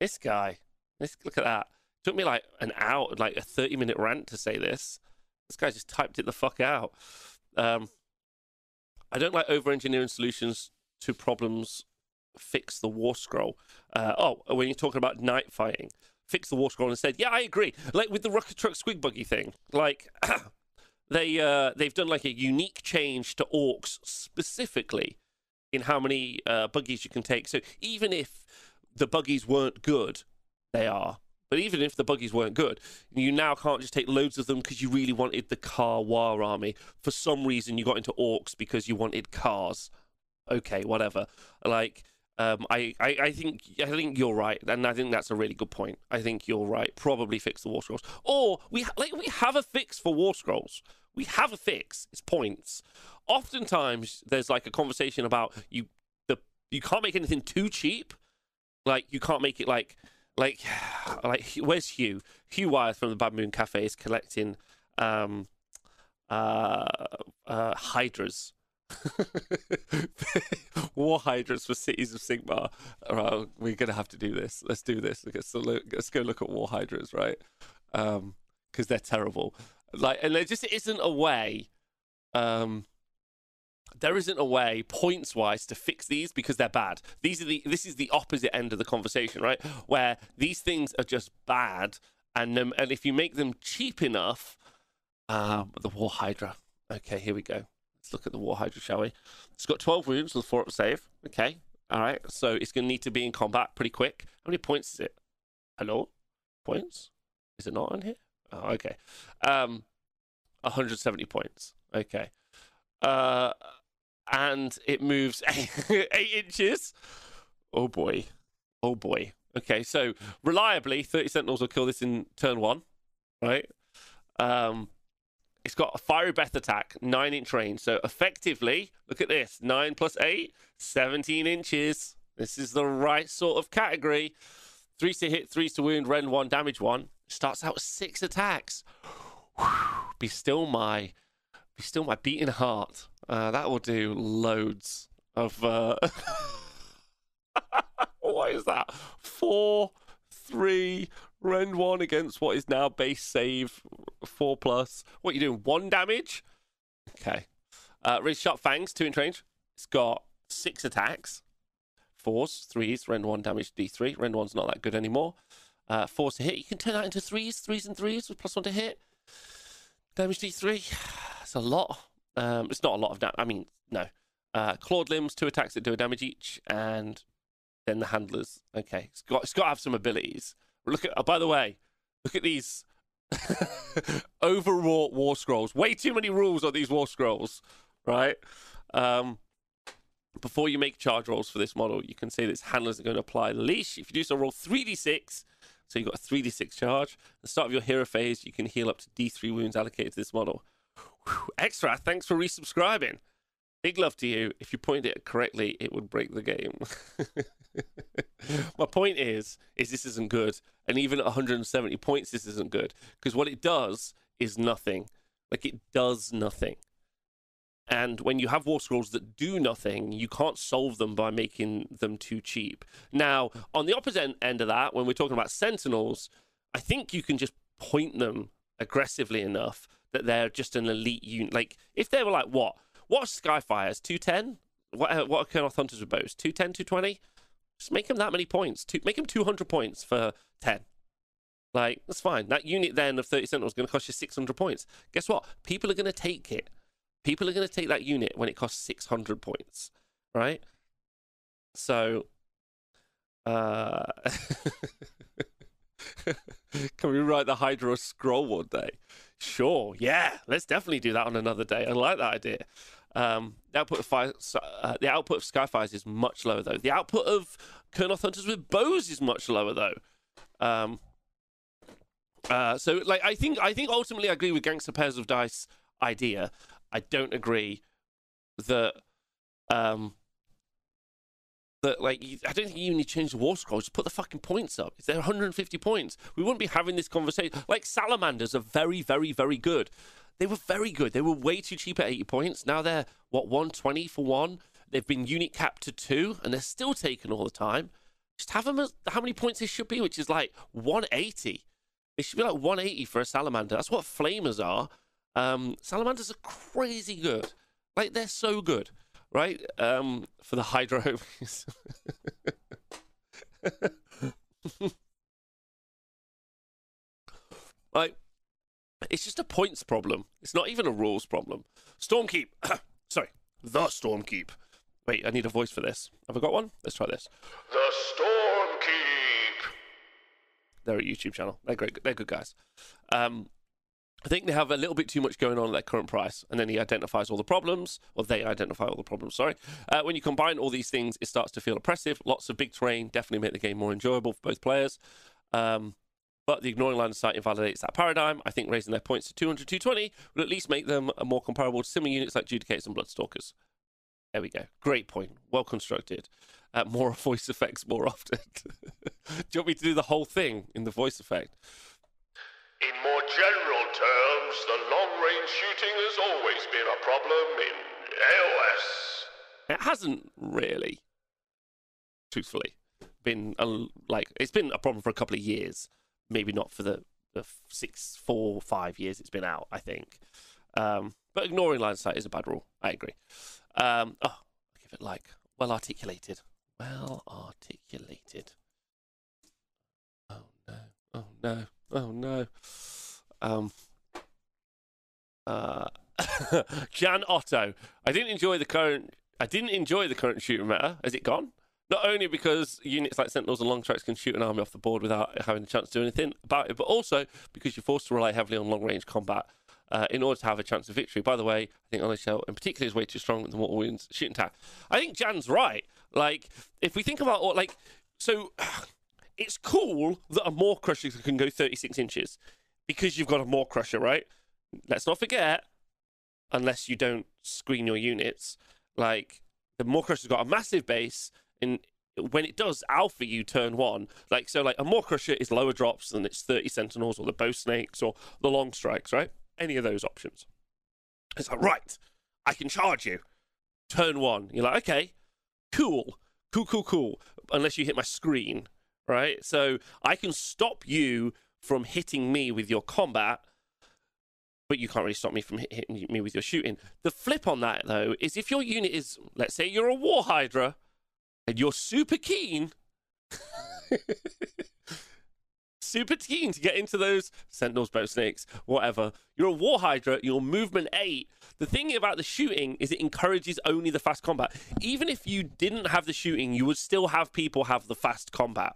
this guy, this, look at that. Took me like an hour, like a 30 minute rant to say this. This guy just typed it the fuck out. Um, I don't like over engineering solutions to problems fix the war scroll. Uh, oh, when you're talking about night fighting, fix the war scroll instead. Yeah, I agree. Like with the Rukkatrukk Squigbuggy thing, like (clears throat) they uh, they've done like a unique change to orcs specifically in how many uh, buggies you can take. So even if the buggies weren't good, they are. But even if the buggies weren't good, you now can't just take loads of them because you really wanted the car war army. For some reason, you got into orcs because you wanted cars. Okay, whatever. Like, um, I, I, I think I think you're right, and I think that's a really good point. I think you're right. Probably fix the war scrolls, or we like we have a fix for war scrolls. We have a fix. It's points. Oftentimes, there's like a conversation about you. The you can't make anything too cheap. Like you can't make it like like (sighs) like (sighs) where's Hugh? Hugh Wyeth from the Bad Moon Cafe is collecting um uh, uh, hydras. (laughs) War hydrants for cities of Sigmar. Well, we're gonna have to do this. Let's do this. Let's, go look at war hydrants, right? Because um, they're terrible. Like, and there just isn't a way. Um, there isn't a way points wise to fix these because they're bad. These are the this is the opposite end of the conversation, right? Where these things are just bad, and and if you make them cheap enough, um, the War Hydra. Okay, here we go. Let's look at the War Hydra, shall we? It's got 12 wounds with 4 up save. Okay, all right. So it's going to need to be in combat pretty quick. How many points is it? Hello? Points? Is it not on here? Oh, okay. Um, 170 points. Okay. Uh, and it moves eight, (laughs) eight inches. Oh boy. Oh boy. Okay, so reliably, 30 Sentinels will kill this in turn one, right? Um, it's got a fiery breath attack, 9 inch range. So effectively, look at this 9 plus 8, 17 inches. This is the right sort of category. Threes to hit, threes to wound, rend 1, damage 1. Starts out with 6 attacks. Be still my be still my beating heart. Uh, that will do loads of. Uh... (laughs) what is that? Four, three, Rend one against what is now base save four plus. What are you doing? One damage? Okay. Uh, Razor Sharp Fangs, two inch range. It's got six attacks. Fours, threes, rend one damage D3. Rend one's not that good anymore. Uh, fours to hit. You can turn that into threes, threes and threes with plus one to hit. Damage D3. It's (sighs) a lot. Um, it's not a lot of damage. I mean, no. Uh, clawed limbs, two attacks that do a damage each, and then the handlers. Okay, it's got it's got to have some abilities. Look at. Oh, by the way, look at these (laughs) overwrought war scrolls. Way too many rules on these war scrolls, right? Um, before you make charge rolls for this model, you can say this handlers are going to apply the leash. If you do so, roll 3d6. So you've got a 3d6 charge. At the start of your hero phase, you can heal up to d3 wounds allocated to this model. Whew, extra, thanks for resubscribing. Big love to you. If you pointed it correctly, it would break the game. (laughs) My point is, is this isn't good, and even at 170 points, this isn't good because what it does is nothing. Like it does nothing. And when you have war scrolls that do nothing, you can't solve them by making them too cheap. Now, on the opposite end of that, when we're talking about sentinels, I think you can just point them aggressively enough that they're just an elite unit. Like if they were like what? What Skyfires? Two ten? What uh, what are Kurnoth Hunters with bows? 210, 220? Just make them that many points. Two, make them 200 points for 10. Like, that's fine. That unit then of 30 Sentinels is going to cost you 600 points. Guess what? People are going to take it. People are going to take that unit when it costs 600 points, right? So, uh, (laughs) (laughs) can we write the Hydra scroll one day? Sure, yeah, let's definitely do that on another day. I like that idea. Um, the output of fire, uh, the output of Skyfires is much lower though. The output of Kurnoth Hunters with bows is much lower though. Um, uh, so, like, I think I think ultimately I agree with Gangster Pairs of Dice idea. I don't agree that um, that like I don't think you need to change the war scroll. Just put the fucking points up. If they're 150 points, we wouldn't be having this conversation. Like salamanders are very, very, very good. They were very good. They were way too cheap at 80 points. Now they're what 120 for one. They've been unit capped to two, and they're still taken all the time. Just have them as how many points they should be, which is like 180. It should be like 180 for a salamander. That's what flamers are. Um, salamanders are crazy good. Like they're so good right? Um, for the hydro. like, (laughs) it's just a points problem. It's not even a rules problem. Stormkeep. (coughs) Sorry, the Stormkeep. Wait, I need a voice for this. Have I got one? Let's try this. The Stormkeep. They're a YouTube channel. They're great. They're good guys. Um, I think they have a little bit too much going on at their current price, and then he identifies all the problems, or they identify all the problems. Sorry. Uh, when you combine all these things, it starts to feel oppressive. Lots of big terrain definitely make the game more enjoyable for both players. Um, but the ignoring line of sight invalidates that paradigm. I think raising their points to 200, 220 would at least make them more comparable to similar units like Judicators and Bloodstalkers. There we go. Great point. Well constructed. Uh, more (laughs) voice effects more often. (laughs) do you want me to do the whole thing in the voice effect? In more general terms, the long range shooting has always been a problem in AOS. It hasn't really, truthfully, been a, like it's been a problem for a couple of years. Maybe not for the, the six, four, five years it's been out. I think, um, but ignoring line sight is a bad rule. I agree. Um, oh, give it like well articulated. Well articulated. Oh no! Oh no! Oh no! Um. Uh. (laughs) Jan Otto. I didn't enjoy the current. I didn't enjoy the current shooting meta. Has it gone? Not only because units like Sentinels and Long Strikes can shoot an army off the board without having a chance to do anything about it, but also because you're forced to rely heavily on long range combat uh, in order to have a chance of victory. By the way, I think Honest Shell in particular is way too strong with the Mortal Wounds shooting attack. I think Jan's right. Like, if we think about what, like, so (sighs) it's cool that a Maw-krusha can go 36 inches because you've got a Maw-krusha, right? Let's not forget, unless you don't screen your units, like, the Maw-krusha's got a massive base, and when it does alpha you turn one, like, so, like, a Maw-krusha is lower drops than its 30 Sentinels or the Bow Snakes or the Long Strikes, right? Any of those options. It's like, right, I can charge you. Turn one. You're like, okay, cool, cool, cool, cool. Unless you hit my screen, right? So I can stop you from hitting me with your combat, but you can't really stop me from hit- hitting me with your shooting. The flip on that, though, is if your unit is, let's say you're a War Hydra, and you're super keen. (laughs) super keen to get into those sentinels, bow snakes, whatever. You're a war hydra. You're movement eight. The thing about the shooting is it encourages only the fast combat. Even if you didn't have the shooting, you would still have people have the fast combat.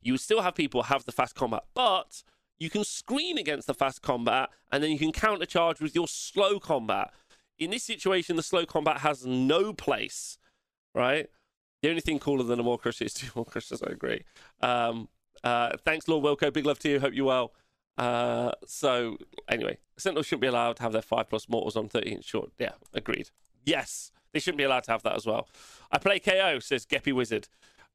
You still have people have the fast combat, but you can screen against the fast combat, and then you can countercharge with your slow combat. In this situation, the slow combat has no place, right? The only thing cooler than a Maw-krusha is (laughs) two Maw-krushas, I agree. Um, uh, thanks, Lord Wilco. Big love to you. Hope you're well. Uh, so, anyway, Sentinels shouldn't be allowed to have their 5 plus mortals on 30 inch short. Yeah, agreed. Yes, they shouldn't be allowed to have that as well. I play KO, says Geppy Wizard.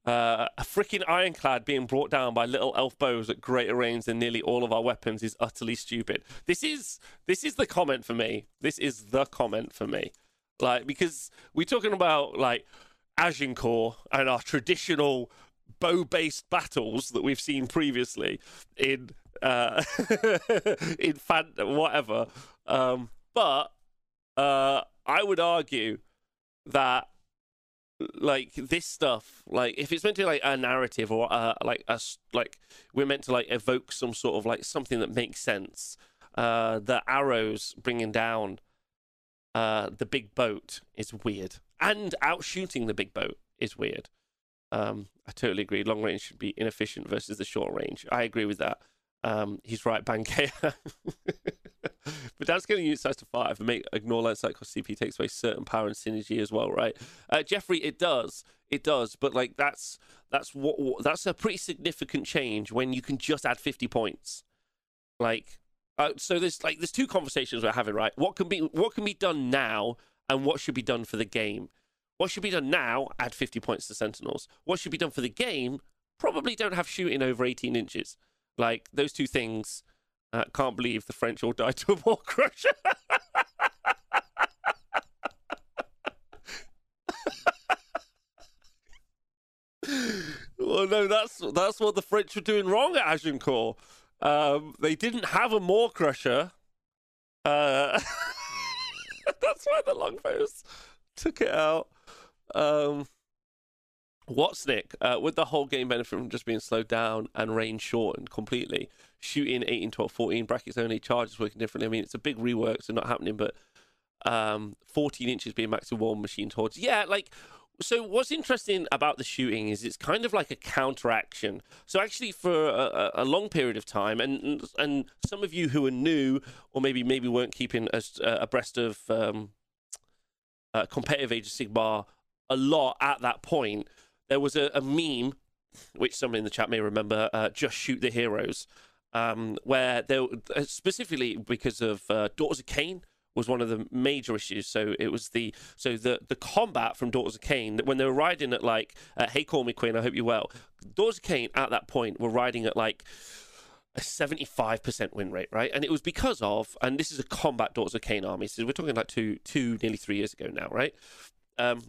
Uh, a freaking ironclad being brought down by little elf bows at greater range than nearly all of our weapons is utterly stupid. This is this is the comment for me. This is the comment for me. Like because we're talking about like Agincourt and our traditional bow-based battles that we've seen previously in uh, (laughs) in fan whatever. Um, but uh, I would argue that like this stuff, like if it's meant to be like a narrative or uh, like us, like we're meant to like evoke some sort of like something that makes sense. Uh, the arrows bringing down uh, the big boat is weird, and out shooting the big boat is weird. Um, I totally agree. Long range should be inefficient versus the short range. I agree with that. Um, he's right, Bankea. (laughs) (laughs) but that's going to use size to five and make ignore line sight cost CP takes away certain power and synergy as well, right? Uh, Jeffrey, it does, it does, but like that's that's what, what that's a pretty significant change when you can just add fifty points. Like, uh, so there's like there's two conversations we're having, right? What can be what can be done now, and what should be done for the game. What should be done now? Add 50 points to Sentinels. What should be done for the game? Probably don't have shooting over 18 inches. Like those two things. Uh, can't believe the French all died to a Maw-krusha. well, no, that's that's what the French were doing wrong at Agincourt. Um, they didn't have a Maw-krusha. Uh, (laughs) that's why the longbows took it out. Um, what's Nick? Uh, would the whole game benefit from just being slowed down and range shortened completely? Shooting 18, 12, 14 brackets only, charges working differently. I mean, it's a big rework, so not happening, but um, 14 inches being max to one machine towards. Yeah, like. So what's interesting about the shooting is it's kind of like a counteraction. So actually, for a, a long period of time, and and some of you who are new or maybe maybe weren't keeping as abreast of um, uh, competitive Age of Sigmar a lot at that point. There was a, a meme, which somebody in the chat may remember, uh, "Just Shoot the Heroes," um, where there uh, specifically because of uh, Daughters of Khaine was one of the major issues. So it was the so the the combat from Daughters of Khaine when they were riding at like uh, "Hey, call me Queen, I hope you're well." Daughters of Khaine at that point were riding at like a 75% win rate, right? And it was because of, and this is a combat Daughters of Khaine army. So we're talking like two, two, nearly three years ago now, right? Um,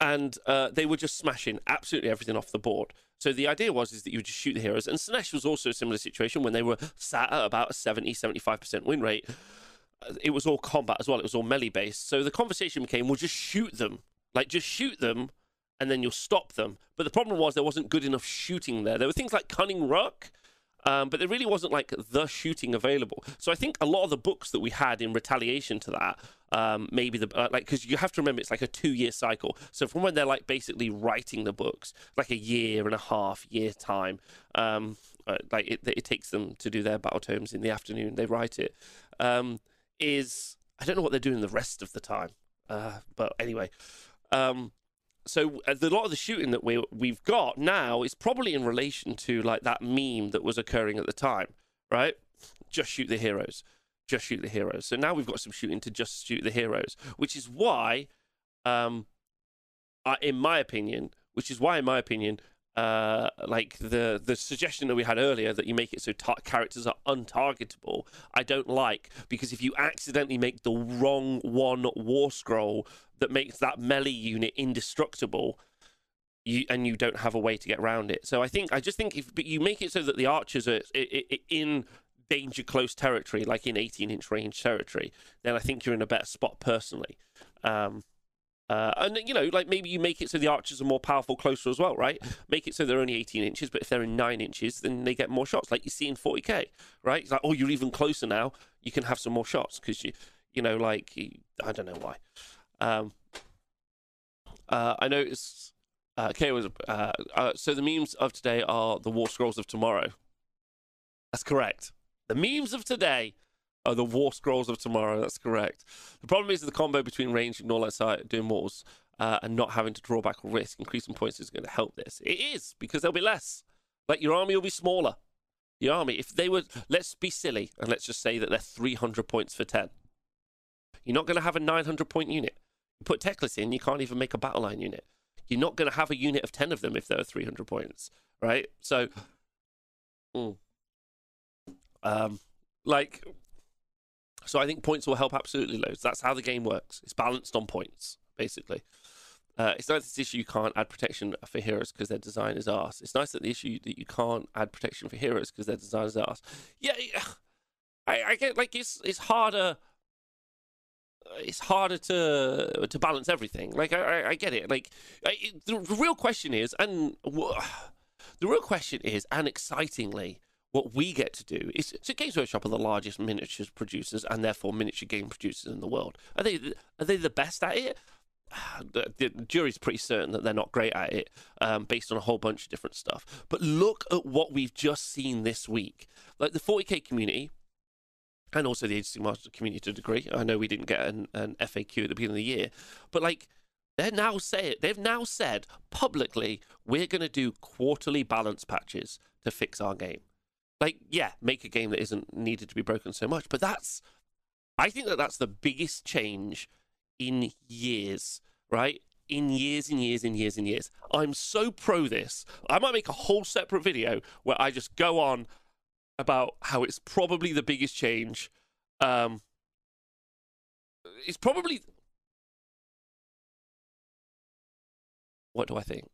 and uh, they were just smashing absolutely everything off the board. So the idea was is that you would just shoot the heroes. And Slaanesh was also a similar situation when they were sat at about a 70, 75% win rate. It was all combat as well. It was all melee based. So the conversation became, well, just shoot them. Like, just shoot them and then you'll stop them. But the problem was there wasn't good enough shooting there. There were things like Kunnin' Rukk, um, but there really wasn't like the shooting available. So I think a lot of the books that we had in retaliation to that, um, maybe the uh, like because you have to remember it's like a two-year cycle. So from when they're like basically writing the books, like a year and a half year time, um, uh, like it, it takes them to do their battle tomes in the afternoon. They write it. Um, is I don't know what they're doing the rest of the time, uh, but anyway. Um, so uh, a lot of the shooting that we we've got now is probably in relation to like that meme that was occurring at the time, right? Just shoot the heroes, just shoot the heroes. So now we've got some shooting to just shoot the heroes, which is why, um, uh, in my opinion, which is why in my opinion, uh, like the the suggestion that we had earlier that you make it so tar- characters are untargetable, I don't like because if you accidentally make the wrong one war scroll that makes that melee unit indestructible, you and you don't have a way to get around it. So I think I just think if but you make it so that the archers are in danger close territory, like in 18 inch range territory, then I think you're in a better spot personally. Um, uh, and you know, like maybe you make it so the archers are more powerful closer as well, right? Make it so they're only 18 inches, but if they're in nine inches, then they get more shots, like you see in 40k, right? It's like, oh, you're even closer now. You can have some more shots because you, you know, like I don't know why. Um, uh, I noticed. Uh, okay, was uh, uh, so the memes of today are the war scrolls of tomorrow. That's correct. The memes of today are the war scrolls of tomorrow. That's correct. The problem is the combo between range and all outside doing wars uh, and not having to draw back or risk. Increasing points is going to help this. It is because there'll be less. Like your army will be smaller. Your army, if they were, let's be silly and let's just say that they're 300 points for 10. You're not going to have a 900 point unit. You put Teclis in, you can't even make a battle line unit. You're not going to have a unit of 10 of them if there are 300 points, right? So, mm. um, like, so I think points will help absolutely loads. That's how the game works. It's balanced on points, basically. Uh, it's nice that this issue you can't add protection for heroes because their design is arse. It's nice that the issue that you can't add protection for heroes because their design is arse. Yeah, I, I get like it's it's harder. It's harder to to balance everything. Like I, I, I get it. Like I, the, real question is, and the real question is, and excitingly, what we get to do is so Games Workshop are the largest miniatures producers and therefore miniature game producers in the world. Are they are they the best at it? (sighs) The, the jury's pretty certain that they're not great at it, um, based on a whole bunch of different stuff. But look at what we've just seen this week. Like the 40k community, and also the Age of Sigmar community to a degree. I know we didn't get an, an FAQ at the beginning of the year, but like they're now say they've now said publicly we're going to do quarterly balance patches to fix our game. Like, yeah, make a game that isn't needed to be broken so much, but that's I think that that's the biggest change in years, right? In years and years and years and years. I'm so pro this. I might make a whole separate video where I just go on about how it's probably the biggest change. Um, it's probably. What do I think?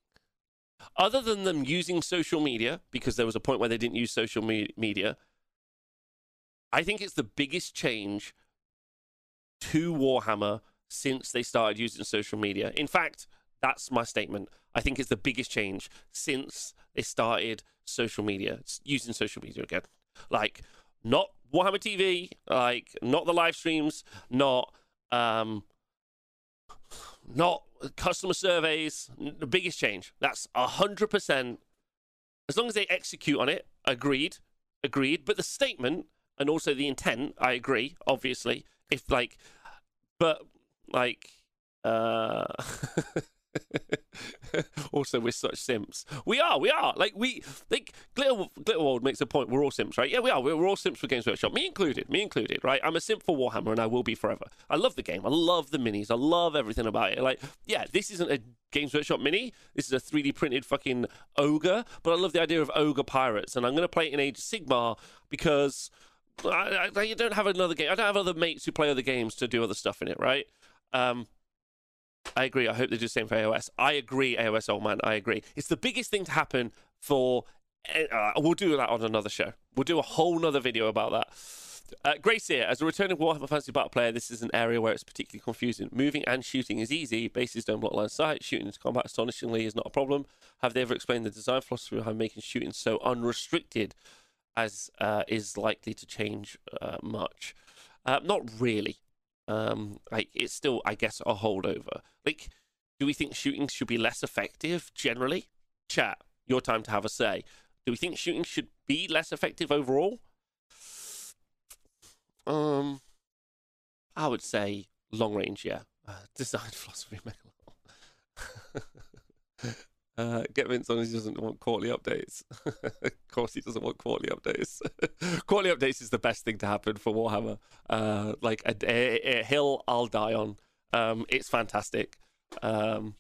Other than them using social media, because there was a point where they didn't use social me- media, I think it's the biggest change to Warhammer since they started using social media. In fact, that's my statement. I think it's the biggest change since they started social media, using social media again. Like, not Warhammer TV, like, not the live streams, not, um, not customer surveys. The biggest change. That's a hundred percent. As long as they execute on it, agreed, agreed. But the statement and also the intent, I agree. Obviously, if like, but like, uh, (laughs) (laughs) also, we're such simps. We are, we are. Like we, like Glitter, Glitterworld makes a point. We're all simps, right? Yeah, we are. We're, all simps for Games Workshop, me included. Me included, right? I'm a simp for Warhammer, and I will be forever. I love the game. I love the minis. I love everything about it. Like, yeah, this isn't a Games Workshop mini. This is a 3D printed fucking ogre, but I love the idea of ogre pirates, and I'm going to play it in Age of Sigmar because. I, I, you don't have another game. I don't have other mates who play other games to do other stuff in it, right? Um, I agree. I hope they do the same for AOS. I agree, AOS old man. I agree. It's the biggest thing to happen for. Uh, we'll do that on another show. We'll do a whole nother video about that. Uh, Grace here, as a returning Warhammer Fantasy Battle player, this is an area where it's particularly confusing. Moving and shooting is easy. Bases don't block line of sight. Shooting into combat, astonishingly, is not a problem. Have they ever explained the design philosophy behind making shooting so unrestricted as uh, is likely to change uh, much? Uh, not really. Um, like it's still, I guess, a holdover. Like, do we think shooting should be less effective generally? Chat, your time to have a say. Do we think shooting should be less effective overall? Um, I would say long range, yeah. Uh, (laughs) design philosophy, (laughs) Uh, get Vince on he doesn't want quarterly updates. (laughs) of course, he doesn't want quarterly updates. (laughs) quarterly updates is the best thing to happen for Warhammer. Uh, like a, a, a, hill I'll die on. Um, it's fantastic. Um,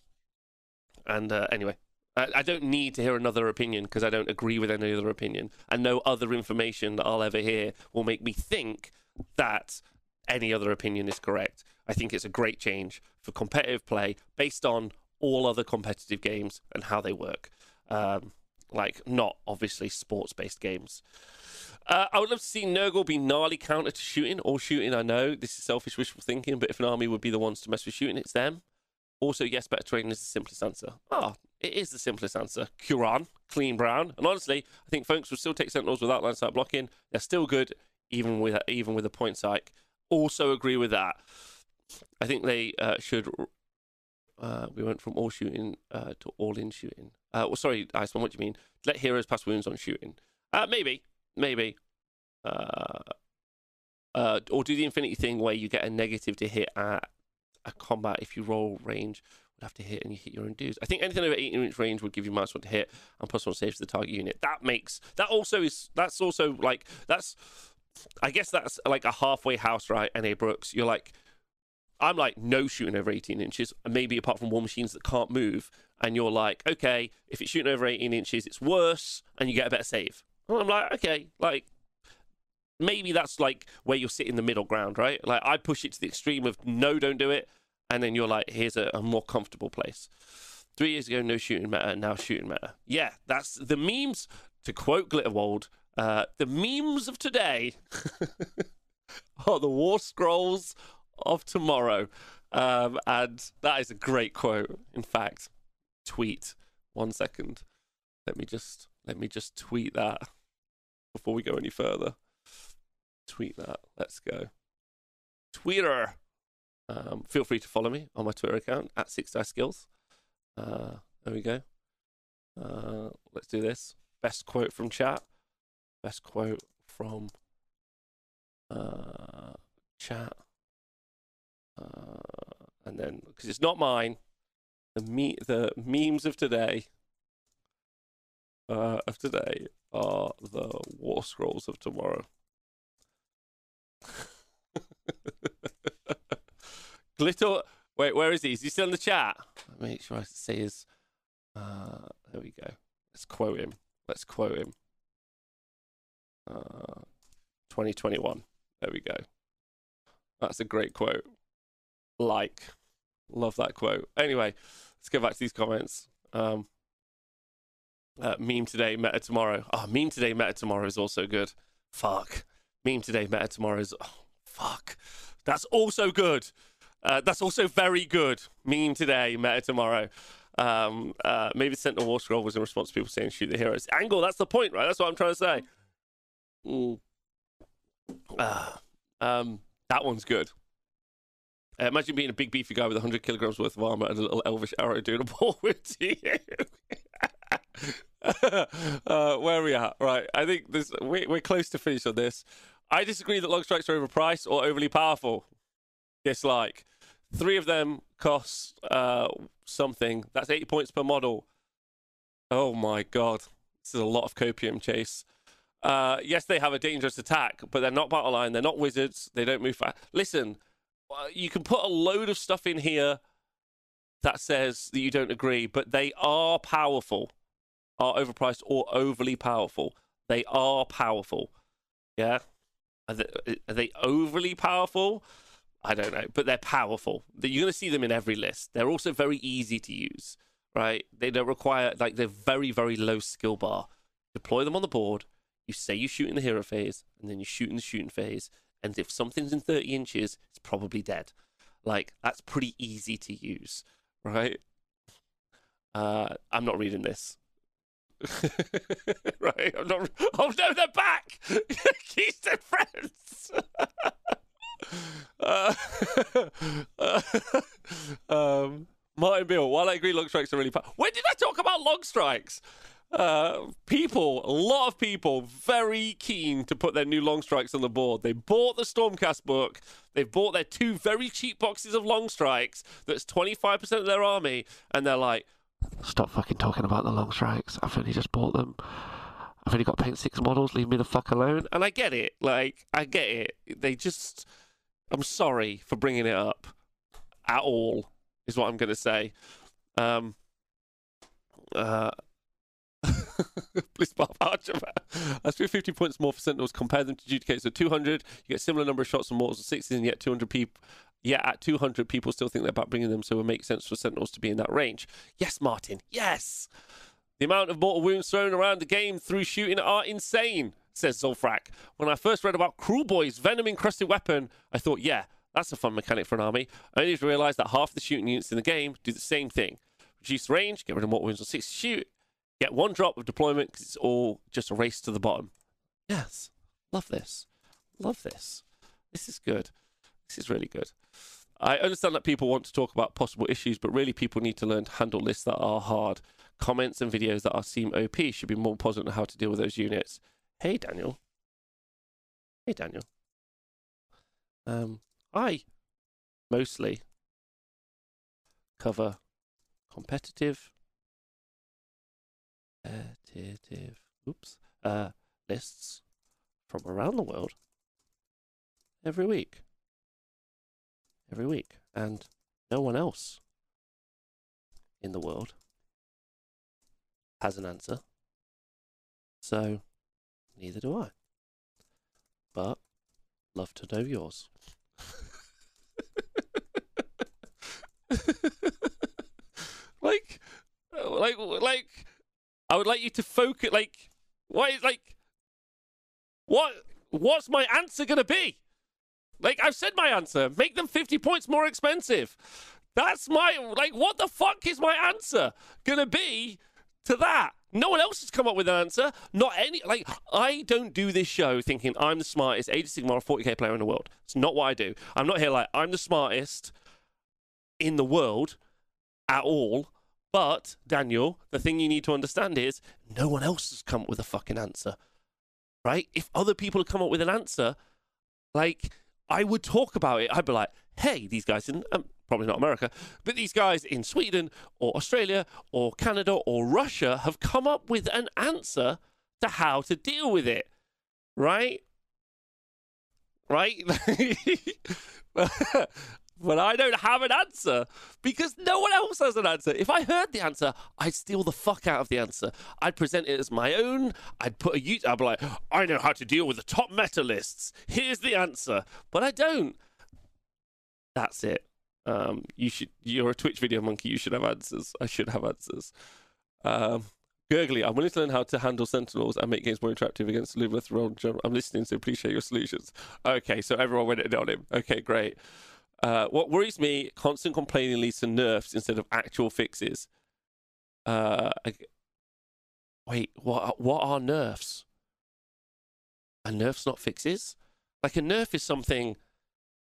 and uh, anyway, I, I, don't need to hear another opinion because I don't agree with any other opinion, and no other information that I'll ever hear will make me think that any other opinion is correct. I think it's a great change for competitive play based on all other competitive games and how they work. Um, like, not obviously sports based games. Uh, I would love to see Nurgle be gnarly counter to shooting. All shooting, I know this is selfish wishful thinking, but if an army would be the ones to mess with shooting, it's them. Also, yes, better training is the simplest answer. Ah, oh, it is the simplest answer. Kuran, clean brown, and honestly, I think folks will still take Sentinels without line sight blocking. They're still good, even with even with a point psych. Also agree with that. I think they uh, should uh, we went from all shooting uh, to all in shooting. Uh, well, sorry, Iceman, what do you mean? Let heroes pass wounds on shooting. Uh, maybe, maybe. Uh, uh, or do the infinity thing where you get a negative to hit at a combat if you roll range would have to hit and you hit your own dudes. I think anything over 18 inch range would give you minus one to hit and plus one saves to the target unit. That makes that also is that's also like that's I guess that's like a halfway house, right? NA Brooks. You're like I'm like no shooting over 18 inches, maybe apart from war machines that can't move. And you're like, okay, if it's shooting over 18 inches, it's worse, and you get a better save. And I'm like, okay, like maybe that's like where you'll sit in the middle ground, right? Like I push it to the extreme of no, don't do it, and then you're like, here's a, a more comfortable place. Three years ago, no shooting matter, now shooting matter. Yeah, that's the memes. To quote Glitterwold, uh, the memes of today (laughs) are the war scrolls of tomorrow. Um, and that is a great quote. In fact, tweet. One second. Let me just let me just tweet that before we go any further. Tweet that. Let's go. Twitter. Um, feel free to follow me on my Twitter account at Six Dice Skills. Uh, there we go. Uh, let's do this. Best quote from chat. Best quote from uh, chat. Uh, and then, because it's not mine, the me the memes of today uh, of today are the war scrolls of tomorrow. (laughs) Glitter, wait, where is he? Is he still in the chat? Let me make sure I see his. Uh, there we go. Let's quote him. Let's quote him. Uh, 2021. There we go. That's a great quote like. Love that quote. Anyway, let's get back to these comments. Um, uh, meme today, meta tomorrow. Oh, meme today, meta tomorrow is also good. Fuck. Meme today, meta tomorrow is. Oh, fuck. That's also good. Uh, that's also very good. Meme today, meta tomorrow. Um, uh, maybe Sentinel War Scroll was in response to people saying shoot the heroes. Angle, that's the point, right? That's what I'm trying to say. Mm. Uh, um, that one's good. Uh, imagine being a big beefy guy with 100 kilograms worth of armor and a little elvish arrow doing a ball (laughs) with you. (laughs) uh, where are we at? Right, I think this we, we're close to finish on this. I disagree that long strikes are overpriced or overly powerful. Dislike. Three of them cost uh, something. That's 80 points per model. Oh my god. This is a lot of copium chase. Uh, yes, they have a dangerous attack, but they're not battle line. They're not wizards. They don't move fast. Listen, you can put a load of stuff in here that says that you don't agree, but they are powerful, are overpriced or overly powerful. They are powerful. Yeah. Are they, are they overly powerful? I don't know, but they're powerful. You're going to see them in every list. They're also very easy to use, right? They don't require, like, they're very, very low skill bar. Deploy them on the board. You say you shoot in the hero phase, and then you shoot in the shooting phase. And if something's in 30 inches, it's probably dead. Like, that's pretty easy to use, right? Uh, I'm not reading this. (laughs) right? I'm not. Oh no, they're back! (laughs) Keystone friends! (laughs) uh, uh, um, Martin Bill, while I agree long strikes are really powerful. When did I talk about long strikes? Uh, people, a lot of people, very keen to put their new long strikes on the board. They bought the Stormcast book. They've bought their two very cheap boxes of long strikes. That's twenty five percent of their army, and they're like, "Stop fucking talking about the long strikes. I've only just bought them. I've only got paint six models. Leave me the fuck alone." And I get it. Like, I get it. They just, I'm sorry for bringing it up at all. Is what I'm going to say. Um. Uh. Blissbarb Archer. I spent 50 points more for Sentinels. Compare them to Judicate. So 200, you get similar number of shots on mortals and 60s, and yet 200 people. Yeah, at 200, people still think they're about bringing them, so it makes sense for Sentinels to be in that range. Yes, Martin. Yes. The amount of mortal wounds thrown around the game through shooting are insane, says Zolfrak. When I first read about Kruleboyz' venom encrusted weapon, I thought, yeah, that's a fun mechanic for an army. I only realised that half the shooting units in the game do the same thing. Reduce range, get rid of mortal wounds on 60 shoot, Get one drop of deployment because it's all just a race to the bottom. Yes. Love this. Love this. This is good. This is really good. I understand that people want to talk about possible issues, but really people need to learn to handle lists that are hard. Comments and videos that are seem OP should be more positive on how to deal with those units. Hey, Daniel. Hey, Daniel. Um, I mostly cover competitive competitive oops uh, lists from around the world every week. Every week. And no one else in the world has an answer. So neither do I. But love to know yours. (laughs) like like like I would like you to focus. Like, what is like, what? What's my answer gonna be? Like, I've said my answer. Make them fifty points more expensive. That's my like. What the fuck is my answer gonna be to that? No one else has come up with an answer. Not any. Like, I don't do this show thinking I'm the smartest Age of Sigmar 40k player in the world. It's not what I do. I'm not here like I'm the smartest in the world at all. But, Daniel, the thing you need to understand is no one else has come up with a fucking answer. Right? If other people have come up with an answer, like, I would talk about it. I'd be like, hey, these guys in, um, probably not America, but these guys in Sweden or Australia or Canada or Russia have come up with an answer to how to deal with it. Right? Right? (laughs) (laughs) but I don't have an answer because no one else has an answer. If I heard the answer, I'd steal the fuck out of the answer. I'd present it as my own. I'd put a YouTube. I'd be like, I know how to deal with the top meta lists. Here's the answer, but I don't. That's it. Um, you should. You're a Twitch video monkey. You should have answers. I should have answers. Um, Gurgly, I'm willing to learn how to handle sentinels and make games more interactive against Lumineth. I'm listening, so share your solutions. Okay, so everyone went in on him. Okay, great. Uh, what worries me, constant complaining leads to nerfs instead of actual fixes. Uh, I, wait, what? What are nerfs? Are nerfs not fixes? Like a nerf is something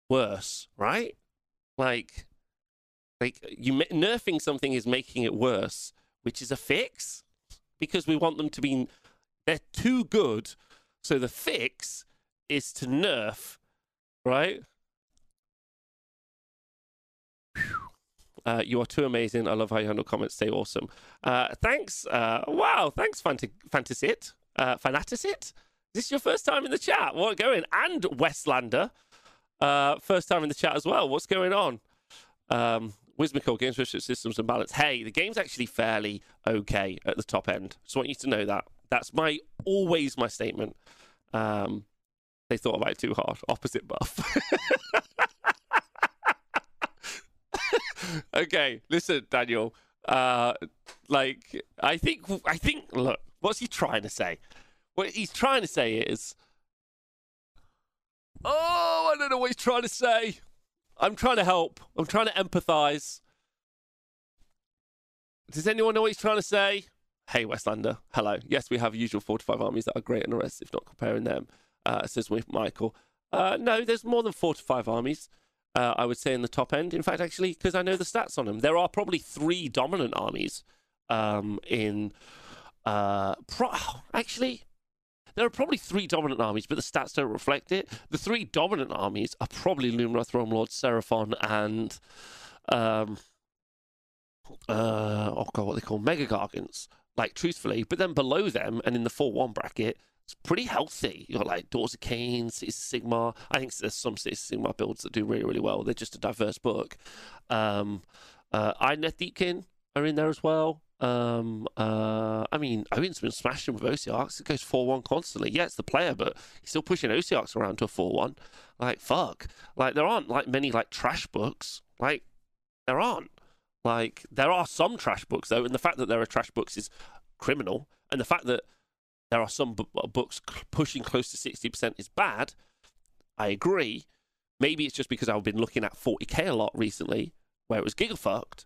worse, right? Like, like you nerfing something is making it worse, which is a fix because we want them to be. They're too good, so the fix is to nerf, right? Uh, you are too amazing. I love how you handle comments. Stay awesome. Uh, thanks. Uh, wow. Thanks, Fant- Fantasit. Uh, Fanatisit. Is this your first time in the chat? What going? And Westlander. Uh, first time in the chat as well. What's going on? Um, Wismico Games Research Systems and Balance. Hey, the game's actually fairly okay at the top end. Just want you to know that. That's my always my statement. Um, they thought about it too hard. Opposite buff. (laughs) okay, listen, Daniel. Uh, like, I think, I think. Look, what's he trying to say? What he's trying to say is, oh, I don't know what he's trying to say. I'm trying to help. I'm trying to empathize. Does anyone know what he's trying to say? Hey, Westlander. Hello. Yes, we have usual 45 armies that are great in the rest, if not comparing them, uh, says Michael. Uh, no, there's more than four to five armies, uh, I would say, in the top end. In fact, actually, because I know the stats on them, there are probably three dominant armies um, in. Uh, pro- (sighs) actually, there are probably three dominant armies, but the stats don't reflect it. The three dominant armies are probably Lumineth Realmlord, Seraphon, and um, uh, oh god, what they call Mega Gargants. Like truthfully, but then below them and in the four one bracket, it's pretty healthy. You got like Daughters of Khaine, Cities of Sigmar. I think there's some Cities of Sigmar builds that do really, really well. They're just a diverse book. Um, uh, Idoneth Deepkin are in there as well. Um, uh, I mean, Odin's been smashing with Ossiarchs. It goes 4 1 constantly. Yeah, it's the player, but he's still pushing Ossiarchs around to a 4 1. Like, fuck. Like, there aren't like many like trash books. Like, there aren't. Like, there are some trash books, though, and the fact that there are trash books is criminal. And the fact that there are some b- uh, books pushing close to 60% is bad. I agree. Maybe it's just because I've been looking at 40k a lot recently, where it was gigafucked.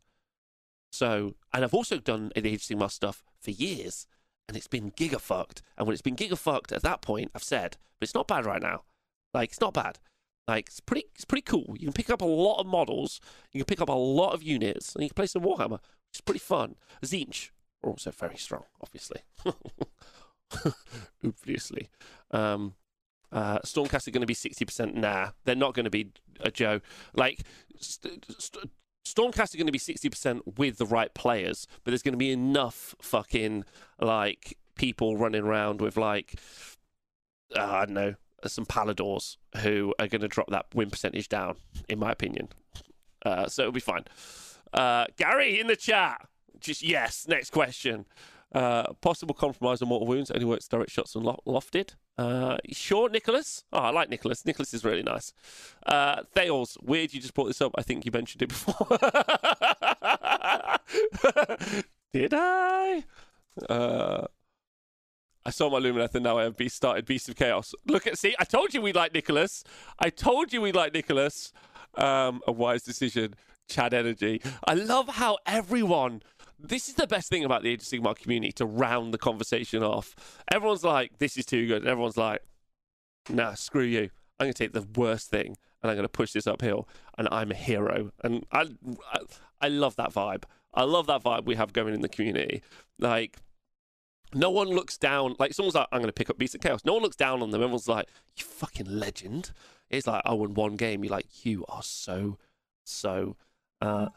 So, and I've also done the Sigmar stuff for years, and it's been gigafucked. And when it's been gigafucked at that point, I've said, but it's not bad right now. Like, it's not bad. Like, it's pretty, it's pretty cool. You can pick up a lot of models, you can pick up a lot of units, and you can play some Warhammer, which is pretty fun. Tzeentch are also very strong, obviously. (laughs) (laughs) obviously. Um, uh, Stormcast are going to be 60%. Nah, they're not going to be a Joe. Like, st- st- Stormcast are going to be 60% with the right players, but there's going to be enough fucking, like, people running around with, like, uh, I don't know, some Palladors who are going to drop that win percentage down, in my opinion. Uh, so it'll be fine. Uh, Gary in the chat. Just yes. Next question. Uh, possible compromise on mortal wounds. Only works direct shots and lo- lofted. Uh, sure, Nicholas. Oh, I like Nicholas. Nicholas is really nice. Uh, Thales, weird you just brought this up. I think you mentioned it before. (laughs) Did I? Uh, I saw my Lumineth and now I have beast started Beast of Chaos. Look at see, I told you we'd like Nicholas. I told you we'd like Nicholas. Um, a wise decision. Chad energy. I love how everyone this is the best thing about the Age of Sigmar community to round the conversation off. Everyone's like, this is too good. And everyone's like, nah, screw you. I'm going to take the worst thing and I'm going to push this uphill and I'm a hero. And I, I, love that vibe. I love that vibe we have going in the community. Like, no one looks down. Like, someone's like, I'm going to pick up Beast of Chaos. No one looks down on them. Everyone's like, you fucking legend. It's like, I won one game. You're like, you are so, so. Uh,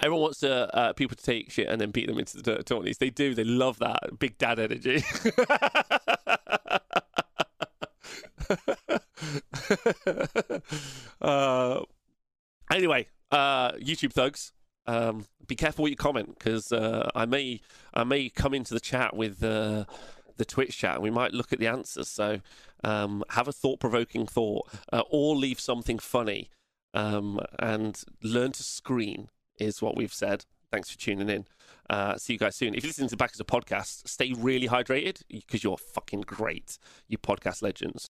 Everyone wants to uh, people to take shit and then beat them into the tourneys. They do. They love that big dad energy. (laughs) uh, anyway, uh, YouTube thugs, um, be careful what you comment because uh, I may I may come into the chat with uh, the Twitch chat and we might look at the answers. So um, have a thought provoking thought uh, or leave something funny um, and learn to screen is what we've said. Thanks for tuning in. Uh, see you guys soon. If you listen to back as a podcast, stay really hydrated because you're fucking great, you podcast legends.